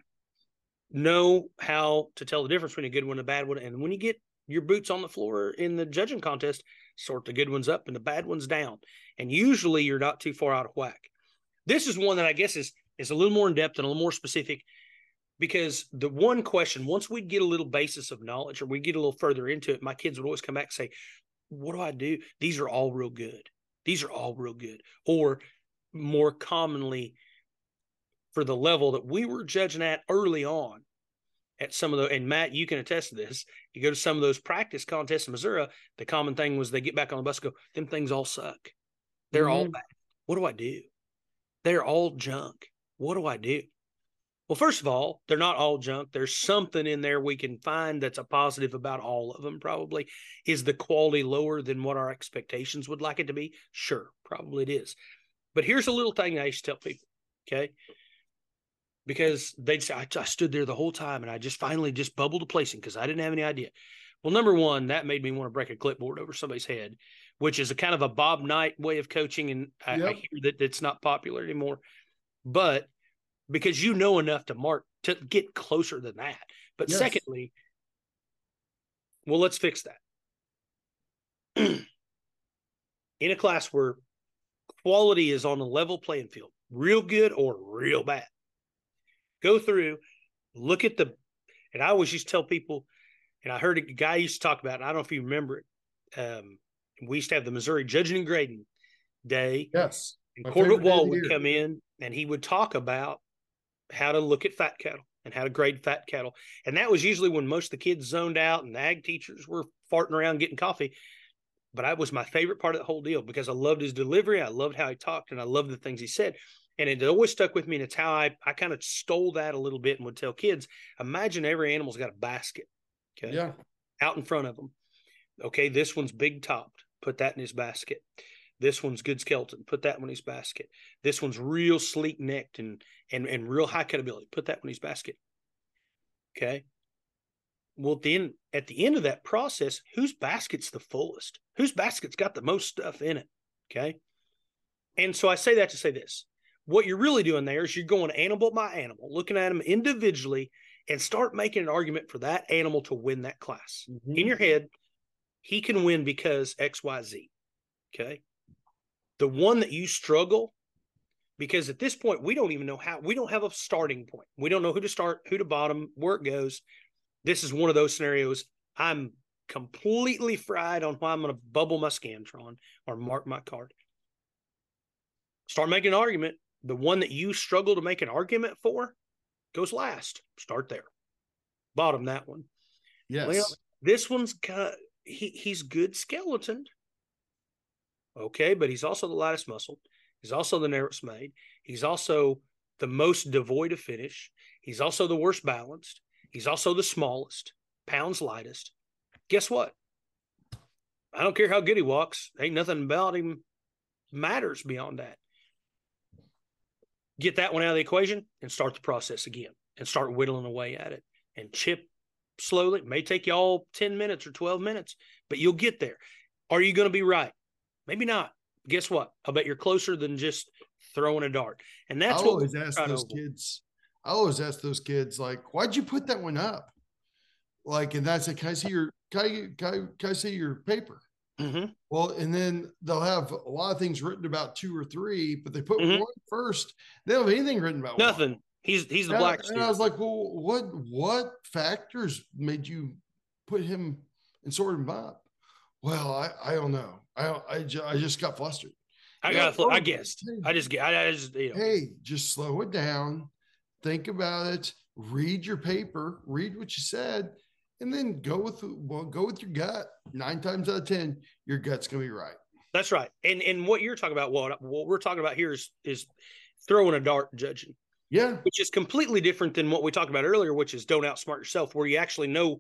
Speaker 1: know how to tell the difference between a good one and a bad one. And when you get your boots on the floor in the judging contest, sort the good ones up and the bad ones down. And usually you're not too far out of whack. This is one that I guess is is a little more in depth and a little more specific because the one question, once we get a little basis of knowledge or we get a little further into it, my kids would always come back and say, What do I do? These are all real good. These are all real good. Or more commonly, for the level that we were judging at early on at some of the and Matt, you can attest to this. You go to some of those practice contests in Missouri, the common thing was they get back on the bus and go, them things all suck. They're all
Speaker 2: Mhm.
Speaker 1: bad. What do I do? They're all junk. What do I do? Well, first of all, they're not all junk. There's something in there we can find that's a positive about all of them, probably. Is the quality lower than what our expectations would like it to be? Sure, probably it is. But here's a little thing I used to tell people, okay? Because they'd say, I, I stood there the whole time and I just finally just bubbled a placing because I didn't have any idea. Well, number one, that made me want to break a clipboard over somebody's head, which is a kind of a Bob Knight way of coaching. And I, I hear that it's not popular anymore. But because you know enough to mark to get closer than that. But
Speaker 2: Yes.
Speaker 1: secondly, well, let's fix that. [clears throat] In a class where quality is on a level playing field, real good or real bad, go through, look at the, and I always used to tell people, and I heard a guy used to talk about, it, I don't know if you remember it. Um, we used to have the Missouri Judging and Grading Day,
Speaker 2: Yes.
Speaker 1: and Corbett
Speaker 2: favorite day of
Speaker 1: Wall would come in and he would talk about how to look at fat cattle and how to grade fat cattle. And that was usually when most of the kids zoned out and the ag teachers were farting around getting coffee. But that was my favorite part of the whole deal because I loved his delivery. I loved how he talked and I loved the things he said. And it always stuck with me. And it's how I, I kind of stole that a little bit and would tell kids imagine every animal's got a basket. Okay
Speaker 2: Yeah.
Speaker 1: out in front of them. Okay, this one's big topped. Put that in his basket. This one's good skeleton. Put that one in his basket. This one's real sleek necked and and and real high cutability. Put that one in his basket. Okay. Well, then at the end of that process, whose basket's the fullest? Whose basket's got the most stuff in it? Okay. And so I say that to say this. What you're really doing there is you're going animal by animal, looking at them individually, and start making an argument for that animal to win that class
Speaker 2: Mhm.
Speaker 1: in your head, he can win because XYZ. Okay. The one that you struggle, because at this point, we don't even know how, we don't have a starting point. We don't know who to start, who to bottom, where it goes. This is one of those scenarios. I'm completely fried on why I'm going to bubble my Scantron or mark my card. Start making an argument. The one that you struggle to make an argument for goes last. Start there. Bottom that one.
Speaker 2: Yes.
Speaker 1: Well, this one's got he he's good skeleton. Okay, but he's also the lightest muscle. He's also the narrowest made. He's also the most devoid of finish. He's also the worst balanced. He's also the smallest, pounds lightest. Guess what? I don't care how good he walks. Ain't nothing about him matters beyond that. Get that one out of the equation and start the process again and start whittling away at it and chip slowly. It may take you all 10 minutes or 12 minutes, but you'll get there. Are you going to be right? Maybe not. Guess what? I bet you're closer than just throwing a dart. And that's
Speaker 2: I
Speaker 1: what
Speaker 2: always ask those kids. I always ask those kids, like, why'd you put that one up? Like, and that's it. Can I see your can I, can I, can I see your paper?
Speaker 1: Mm-hmm.
Speaker 2: Well, and then they'll have a lot of things written about two or three, but they put mm-hmm. one first. They don't have anything written about
Speaker 1: nothing.
Speaker 2: One.
Speaker 1: He's he's the and black.
Speaker 2: I, and I was like, well, what what factors made you put him and sort him up? Well, I I don't know. I I, just, I just got flustered.
Speaker 1: I got. I oh, guess. I just get. I, I just. You know.
Speaker 2: Hey, just slow it down. Think about it. Read your paper. Read what you said, and then go with well, go with your gut. Nine times out of ten, your gut's gonna be right.
Speaker 1: That's right. And and what you're talking about, what what we're talking about here is is throwing a dart judging.
Speaker 2: Yeah.
Speaker 1: Which is completely different than what we talked about earlier, which is don't outsmart yourself, where you actually know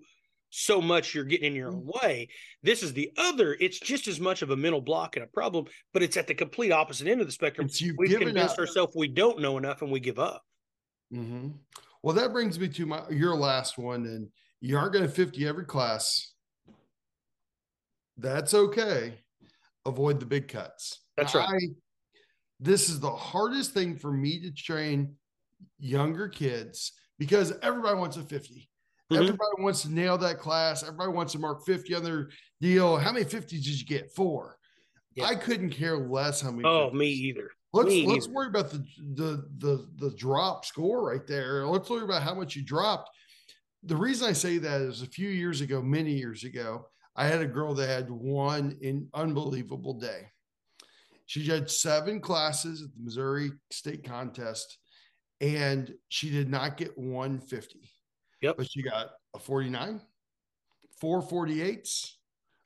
Speaker 1: so much you're getting in your own mm-hmm. way. This is the other. It's just as much of a mental block and a problem, but it's at the complete opposite end of the spectrum. We've convinced ourselves we don't know enough and we give up.
Speaker 2: Mm-hmm. Well, that brings me to my your last one, and you aren't going to 50 every class. That's okay. Avoid the big cuts.
Speaker 1: That's right. I,
Speaker 2: this is the hardest thing for me to train younger kids because everybody wants a 50. Mm-hmm. Everybody wants to nail that class. Everybody wants to mark 50 on their deal. How many 50s did you get? Four. Yeah. I couldn't care less how many.
Speaker 1: Oh, 50s. me either.
Speaker 2: Let's
Speaker 1: me
Speaker 2: let's
Speaker 1: either.
Speaker 2: worry about the, the the the drop score right there. Let's worry about how much you dropped. The reason I say that is a few years ago, many years ago, I had a girl that had one in unbelievable day. She had seven classes at the Missouri State Contest and she did not get 150.
Speaker 1: Yep.
Speaker 2: But she got a 49, four 48s,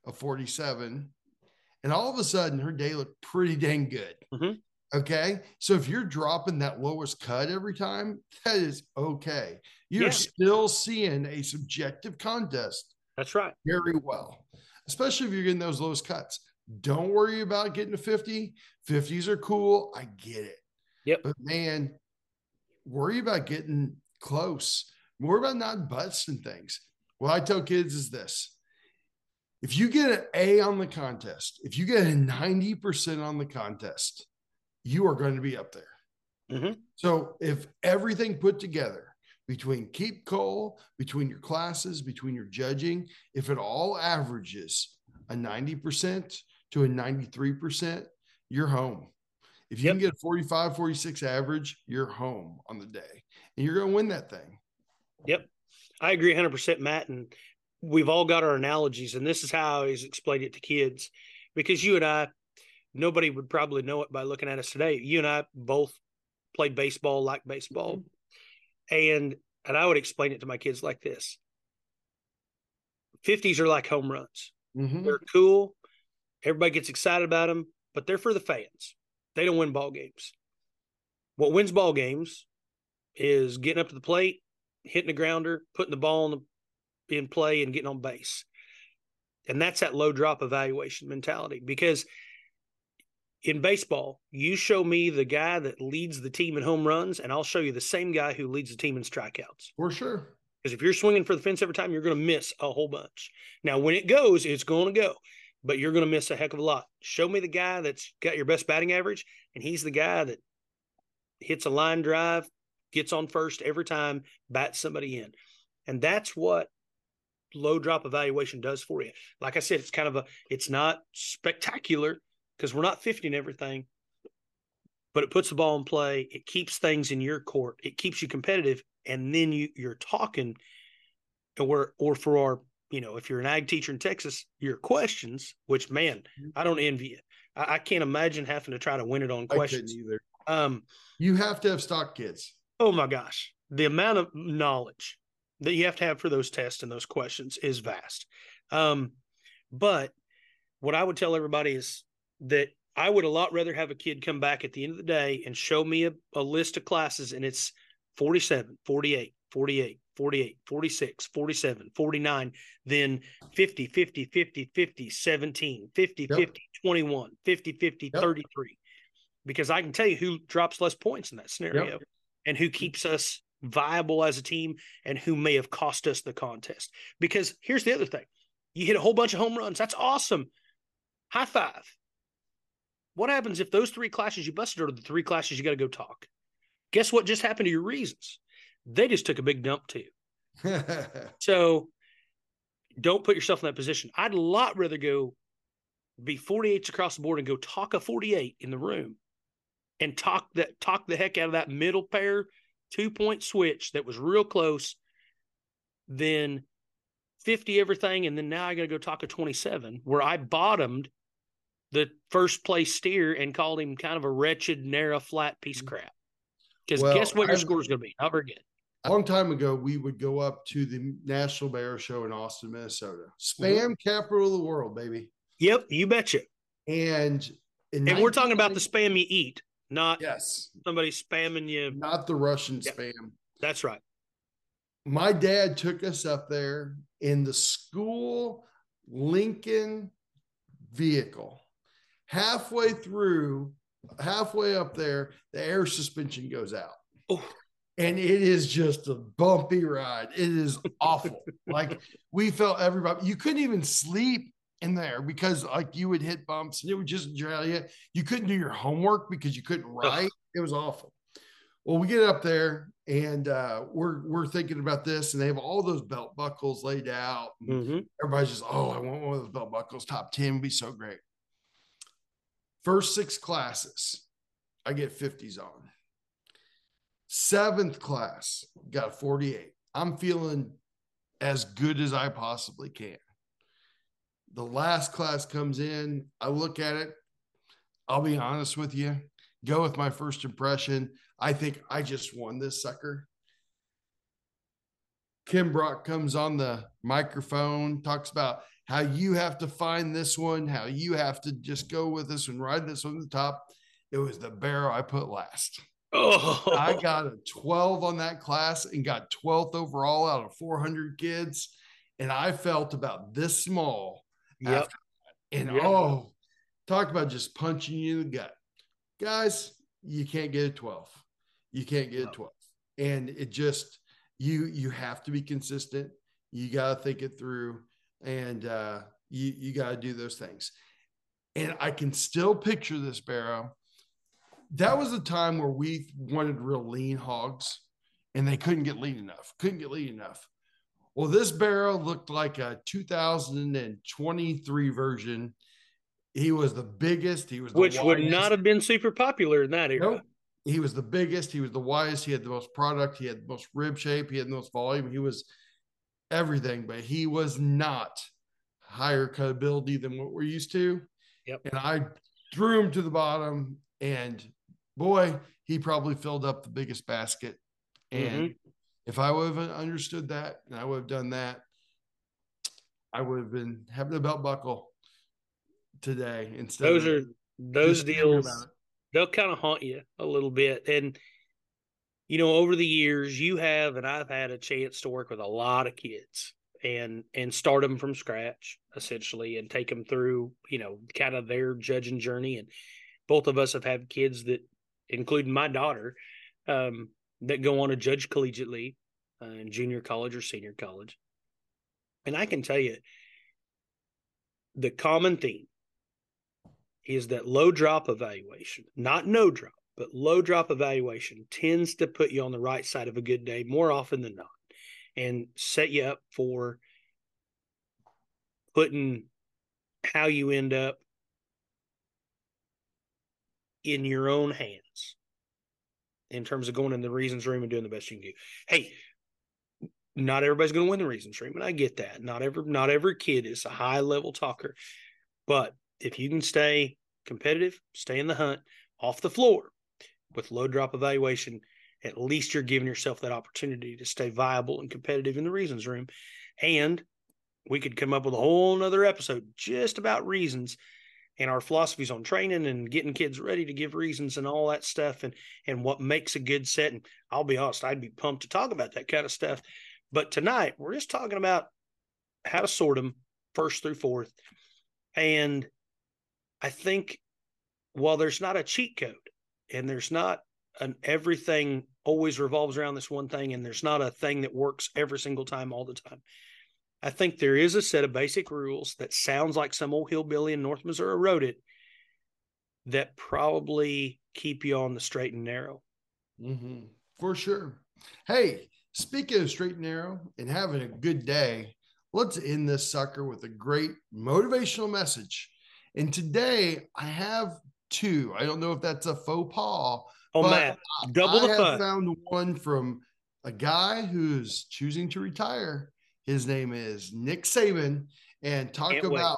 Speaker 2: a 47. And all of a sudden, her day looked pretty dang good.
Speaker 1: Mm-hmm.
Speaker 2: Okay. So if you're dropping that lowest cut every time, that is okay. You're yeah. still seeing a subjective contest.
Speaker 1: That's right.
Speaker 2: Very well, especially if you're getting those lowest cuts. Don't worry about getting a 50. 50s are cool. I get it.
Speaker 1: Yep.
Speaker 2: But man, worry about getting close. Worry about not busting things. What I tell kids is this if you get an A on the contest, if you get a 90% on the contest, you are going to be up there.
Speaker 1: Mm-hmm.
Speaker 2: So if everything put together between keep coal, between your classes, between your judging, if it all averages a 90% to a 93%, you're home. If you yep. can get a 45, 46 average, you're home on the day and you're going to win that thing.
Speaker 1: Yep. I agree 100%, Matt. And we've all got our analogies. And this is how he's explained it to kids because you and I, nobody would probably know it by looking at us today. You and I both played baseball, like baseball. Mm-hmm. And and I would explain it to my kids like this 50s are like home runs.
Speaker 2: Mm-hmm.
Speaker 1: They're cool. Everybody gets excited about them, but they're for the fans. They don't win ball games. What wins ball games is getting up to the plate, hitting a grounder, putting the ball in, the, in play, and getting on base. And that's that low drop evaluation mentality. Because in baseball, you show me the guy that leads the team in home runs, and I'll show you the same guy who leads the team in strikeouts.
Speaker 2: For sure.
Speaker 1: Because if you're swinging for the fence every time, you're going to miss a whole bunch. Now, when it goes, it's going to go but you're going to miss a heck of a lot. Show me the guy that's got your best batting average, and he's the guy that hits a line drive, gets on first every time, bats somebody in. And that's what low drop evaluation does for you. Like I said, it's kind of a, it's not spectacular because we're not 50 in everything, but it puts the ball in play. It keeps things in your court. It keeps you competitive. And then you, you're talking or, or for our you know, if you're an ag teacher in Texas, your questions, which man, mm-hmm. I don't envy it. I, I can't imagine having to try to win it on questions.
Speaker 2: either.
Speaker 1: Um,
Speaker 2: you have to have stock kids.
Speaker 1: Oh my gosh, the amount of knowledge that you have to have for those tests and those questions is vast. Um, but what I would tell everybody is that I would a lot rather have a kid come back at the end of the day and show me a, a list of classes and it's 47, 48, 48, 48, 46, 47, 49, then 50, 50, 50, 50, 17, 50, yep. 50, 21, 50, 50, yep. 33. Because I can tell you who drops less points in that scenario yep. And who keeps us viable as a team and who may have cost us the contest. Because here's the other thing you hit a whole bunch of home runs. That's awesome. High five. What happens if those three classes you busted are the three classes you got to go talk? Guess what just happened to your reasons? They just took a big dump too. [laughs] so don't put yourself in that position. I'd a lot rather go be 48s across the board and go talk a 48 in the room and talk that talk the heck out of that middle pair two point switch that was real close then 50 everything and then now I got to go talk a 27 where I bottomed the first place steer and called him kind of a wretched narrow flat piece of mm. crap. Because well, guess what your score is going to be? Not very good.
Speaker 2: A long time ago, we would go up to the National Barrow Show in Austin, Minnesota. Spam mm-hmm. capital of the world, baby.
Speaker 1: Yep, you betcha.
Speaker 2: And
Speaker 1: and we're talking about the spam you eat, not
Speaker 2: yes,
Speaker 1: somebody spamming you.
Speaker 2: Not the Russian yeah, spam.
Speaker 1: That's right.
Speaker 2: My dad took us up there in the school Lincoln vehicle. Halfway through, halfway up there, the air suspension goes out. Oh and it is just a bumpy ride. It is awful. [laughs] like we felt everybody, you couldn't even sleep in there because like you would hit bumps and it would just drill you. You couldn't do your homework because you couldn't write. It was awful. Well, we get up there and uh, we're we're thinking about this, and they have all those belt buckles laid out. Mm-hmm. Everybody's just, oh, I want one of those belt buckles. Top 10 would be so great. First six classes, I get 50s on Seventh class got 48. I'm feeling as good as I possibly can. The last class comes in. I look at it. I'll be honest with you. Go with my first impression. I think I just won this sucker. Kim Brock comes on the microphone, talks about how you have to find this one, how you have to just go with this and ride this one to the top. It was the barrow I put last. Oh. I got a 12 on that class and got 12th overall out of 400 kids. And I felt about this small.
Speaker 1: Yep.
Speaker 2: And yep. oh, talk about just punching you in the gut. Guys, you can't get a 12. You can't get a 12. And it just, you you have to be consistent. You got to think it through and uh, you, you got to do those things. And I can still picture this, Barrow that was the time where we wanted real lean hogs and they couldn't get lean enough, couldn't get lean enough. Well, this barrow looked like a 2023 version. He was the biggest. He was
Speaker 1: which widest. would not have been super popular in that era. Nope.
Speaker 2: He was the biggest. He was the widest. He had the most product. He had the most rib shape. He had the most volume. He was everything, but he was not higher cutability than what we're used to.
Speaker 1: Yep.
Speaker 2: And I threw him to the bottom and boy, he probably filled up the biggest basket. And mm-hmm. If I would have understood that and I would have done that, I would have been having a belt buckle today instead.
Speaker 1: Those are those deals. They'll kind of haunt you a little bit, and you know, over the years, you have and I've had a chance to work with a lot of kids and and start them from scratch essentially, and take them through you know kind of their judging journey. And both of us have had kids that including my daughter, um, that go on to judge collegiately uh, in junior college or senior college. And I can tell you, the common theme is that low drop evaluation, not no drop, but low drop evaluation tends to put you on the right side of a good day more often than not and set you up for putting how you end up in your own hands in terms of going in the reasons room and doing the best you can do. Hey, not everybody's going to win the reasons treatment. I get that. Not every not every kid is a high level talker, but if you can stay competitive, stay in the hunt off the floor with low drop evaluation, at least you're giving yourself that opportunity to stay viable and competitive in the reasons room. And we could come up with a whole nother episode just about reasons and our philosophies on training and getting kids ready to give reasons and all that stuff and and what makes a good set and I'll be honest I'd be pumped to talk about that kind of stuff But tonight, we're just talking about how to sort them first through fourth. And I think while there's not a cheat code and there's not an everything always revolves around this one thing and there's not a thing that works every single time all the time. I think there is a set of basic rules that sounds like some old hillbilly in North Missouri wrote it that probably keep you on the straight and narrow.
Speaker 2: Mm-hmm. For sure. Hey, speaking of straight and narrow and having a good day, let's end this sucker with a great motivational message. And today I have two. I don't know if that's a faux pas.
Speaker 1: Oh, man, double I the fun.
Speaker 2: found one from a guy who's choosing to retire. His name is Nick Saban. And talk Can't about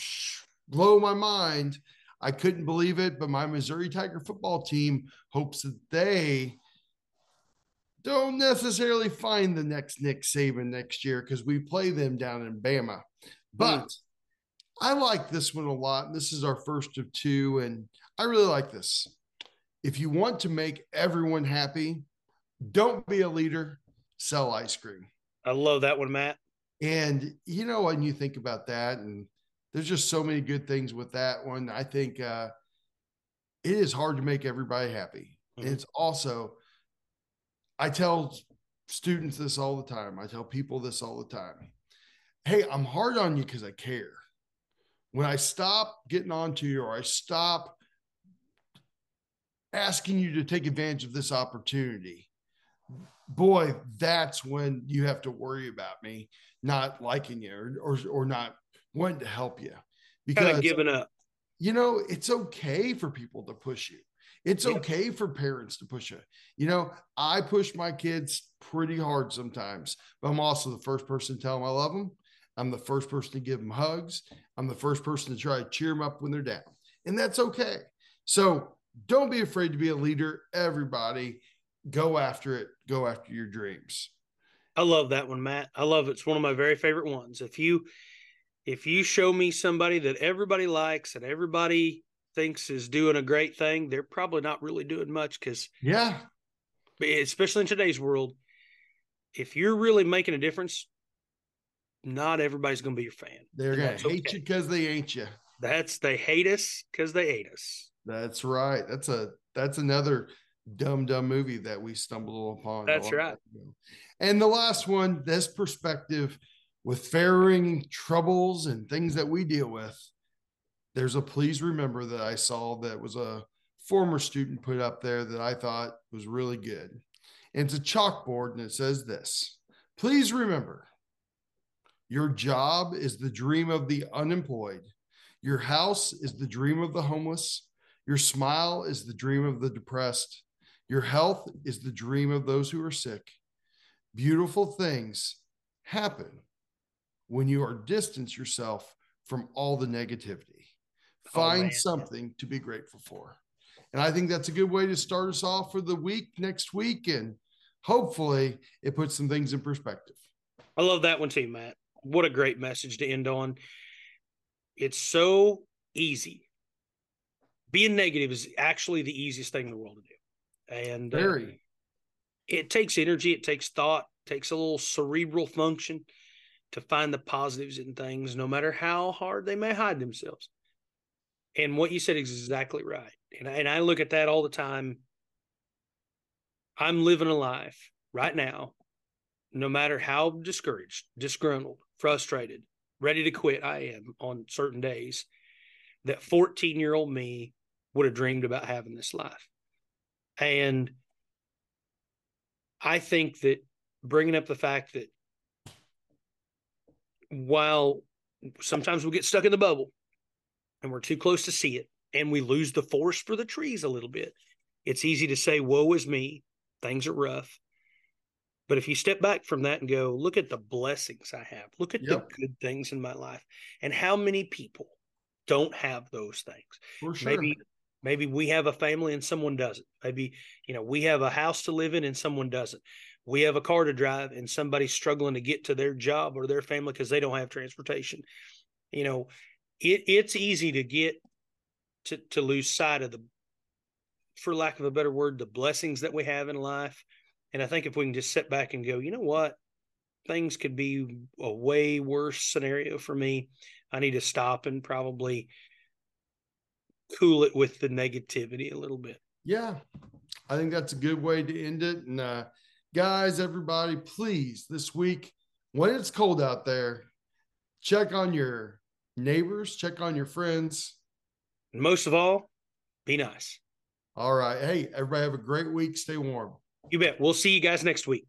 Speaker 2: psh, blow my mind. I couldn't believe it, but my Missouri Tiger football team hopes that they don't necessarily find the next Nick Saban next year because we play them down in Bama. But mm. I like this one a lot. This is our first of two, and I really like this. If you want to make everyone happy, don't be a leader, sell ice cream.
Speaker 1: I love that one, Matt.
Speaker 2: And you know, when you think about that, and there's just so many good things with that one. I think uh, it is hard to make everybody happy. Mm-hmm. And it's also, I tell students this all the time. I tell people this all the time. Hey, I'm hard on you because I care. When I stop getting on to you or I stop asking you to take advantage of this opportunity, boy, that's when you have to worry about me not liking you or, or, or not wanting to help you
Speaker 1: because kind of giving up.
Speaker 2: You know, it's okay for people to push you. It's okay for parents to push you. You know, I push my kids pretty hard sometimes, but I'm also the first person to tell them I love them. I'm the first person to give them hugs. I'm the first person to try to cheer them up when they're down. And that's okay. So don't be afraid to be a leader. Everybody go after it. Go after your dreams.
Speaker 1: I love that one, Matt. I love it. It's one of my very favorite ones. If you if you show me somebody that everybody likes and everybody thinks is doing a great thing, they're probably not really doing much because
Speaker 2: yeah,
Speaker 1: especially in today's world, if you're really making a difference, not everybody's going to be your fan.
Speaker 2: They're going to hate okay. you because they ain't you.
Speaker 1: That's they hate us because they hate us.
Speaker 2: That's right. That's a that's another dumb dumb movie that we stumbled upon.
Speaker 1: That's right.
Speaker 2: And the last one, this perspective with faring troubles and things that we deal with, there's a please remember that I saw that was a former student put up there that I thought was really good. And it's a chalkboard and it says this Please remember, your job is the dream of the unemployed, your house is the dream of the homeless, your smile is the dream of the depressed, your health is the dream of those who are sick. Beautiful things happen when you are distance yourself from all the negativity. Oh, Find oh, something to be grateful for. And I think that's a good way to start us off for the week next week. And hopefully it puts some things in perspective.
Speaker 1: I love that one too, Matt. What a great message to end on. It's so easy. Being negative is actually the easiest thing in the world to do. And uh, very. Uh, it takes energy, it takes thought, takes a little cerebral function to find the positives in things, no matter how hard they may hide themselves. And what you said is exactly right. And I, and I look at that all the time. I'm living a life right now, no matter how discouraged, disgruntled, frustrated, ready to quit I am on certain days, that 14 year old me would have dreamed about having this life. And I think that bringing up the fact that while sometimes we get stuck in the bubble and we're too close to see it and we lose the forest for the trees a little bit, it's easy to say, Woe is me, things are rough. But if you step back from that and go, look at the blessings I have, look at yep. the good things in my life, and how many people don't have those things.
Speaker 2: Sure.
Speaker 1: Maybe maybe we have a family and someone doesn't. Maybe, you know, we have a house to live in and someone doesn't we have a car to drive and somebody's struggling to get to their job or their family because they don't have transportation you know it it's easy to get to to lose sight of the for lack of a better word the blessings that we have in life and i think if we can just sit back and go you know what things could be a way worse scenario for me. I need to stop and probably cool it with the negativity a little bit.
Speaker 2: Yeah, I think that's a good way to end it. And uh, guys, everybody, please this week when it's cold out there, check on your neighbors, check on your friends.
Speaker 1: And most of all, be nice.
Speaker 2: All right. Hey, everybody have a great week. Stay warm.
Speaker 1: You bet. We'll see you guys next week.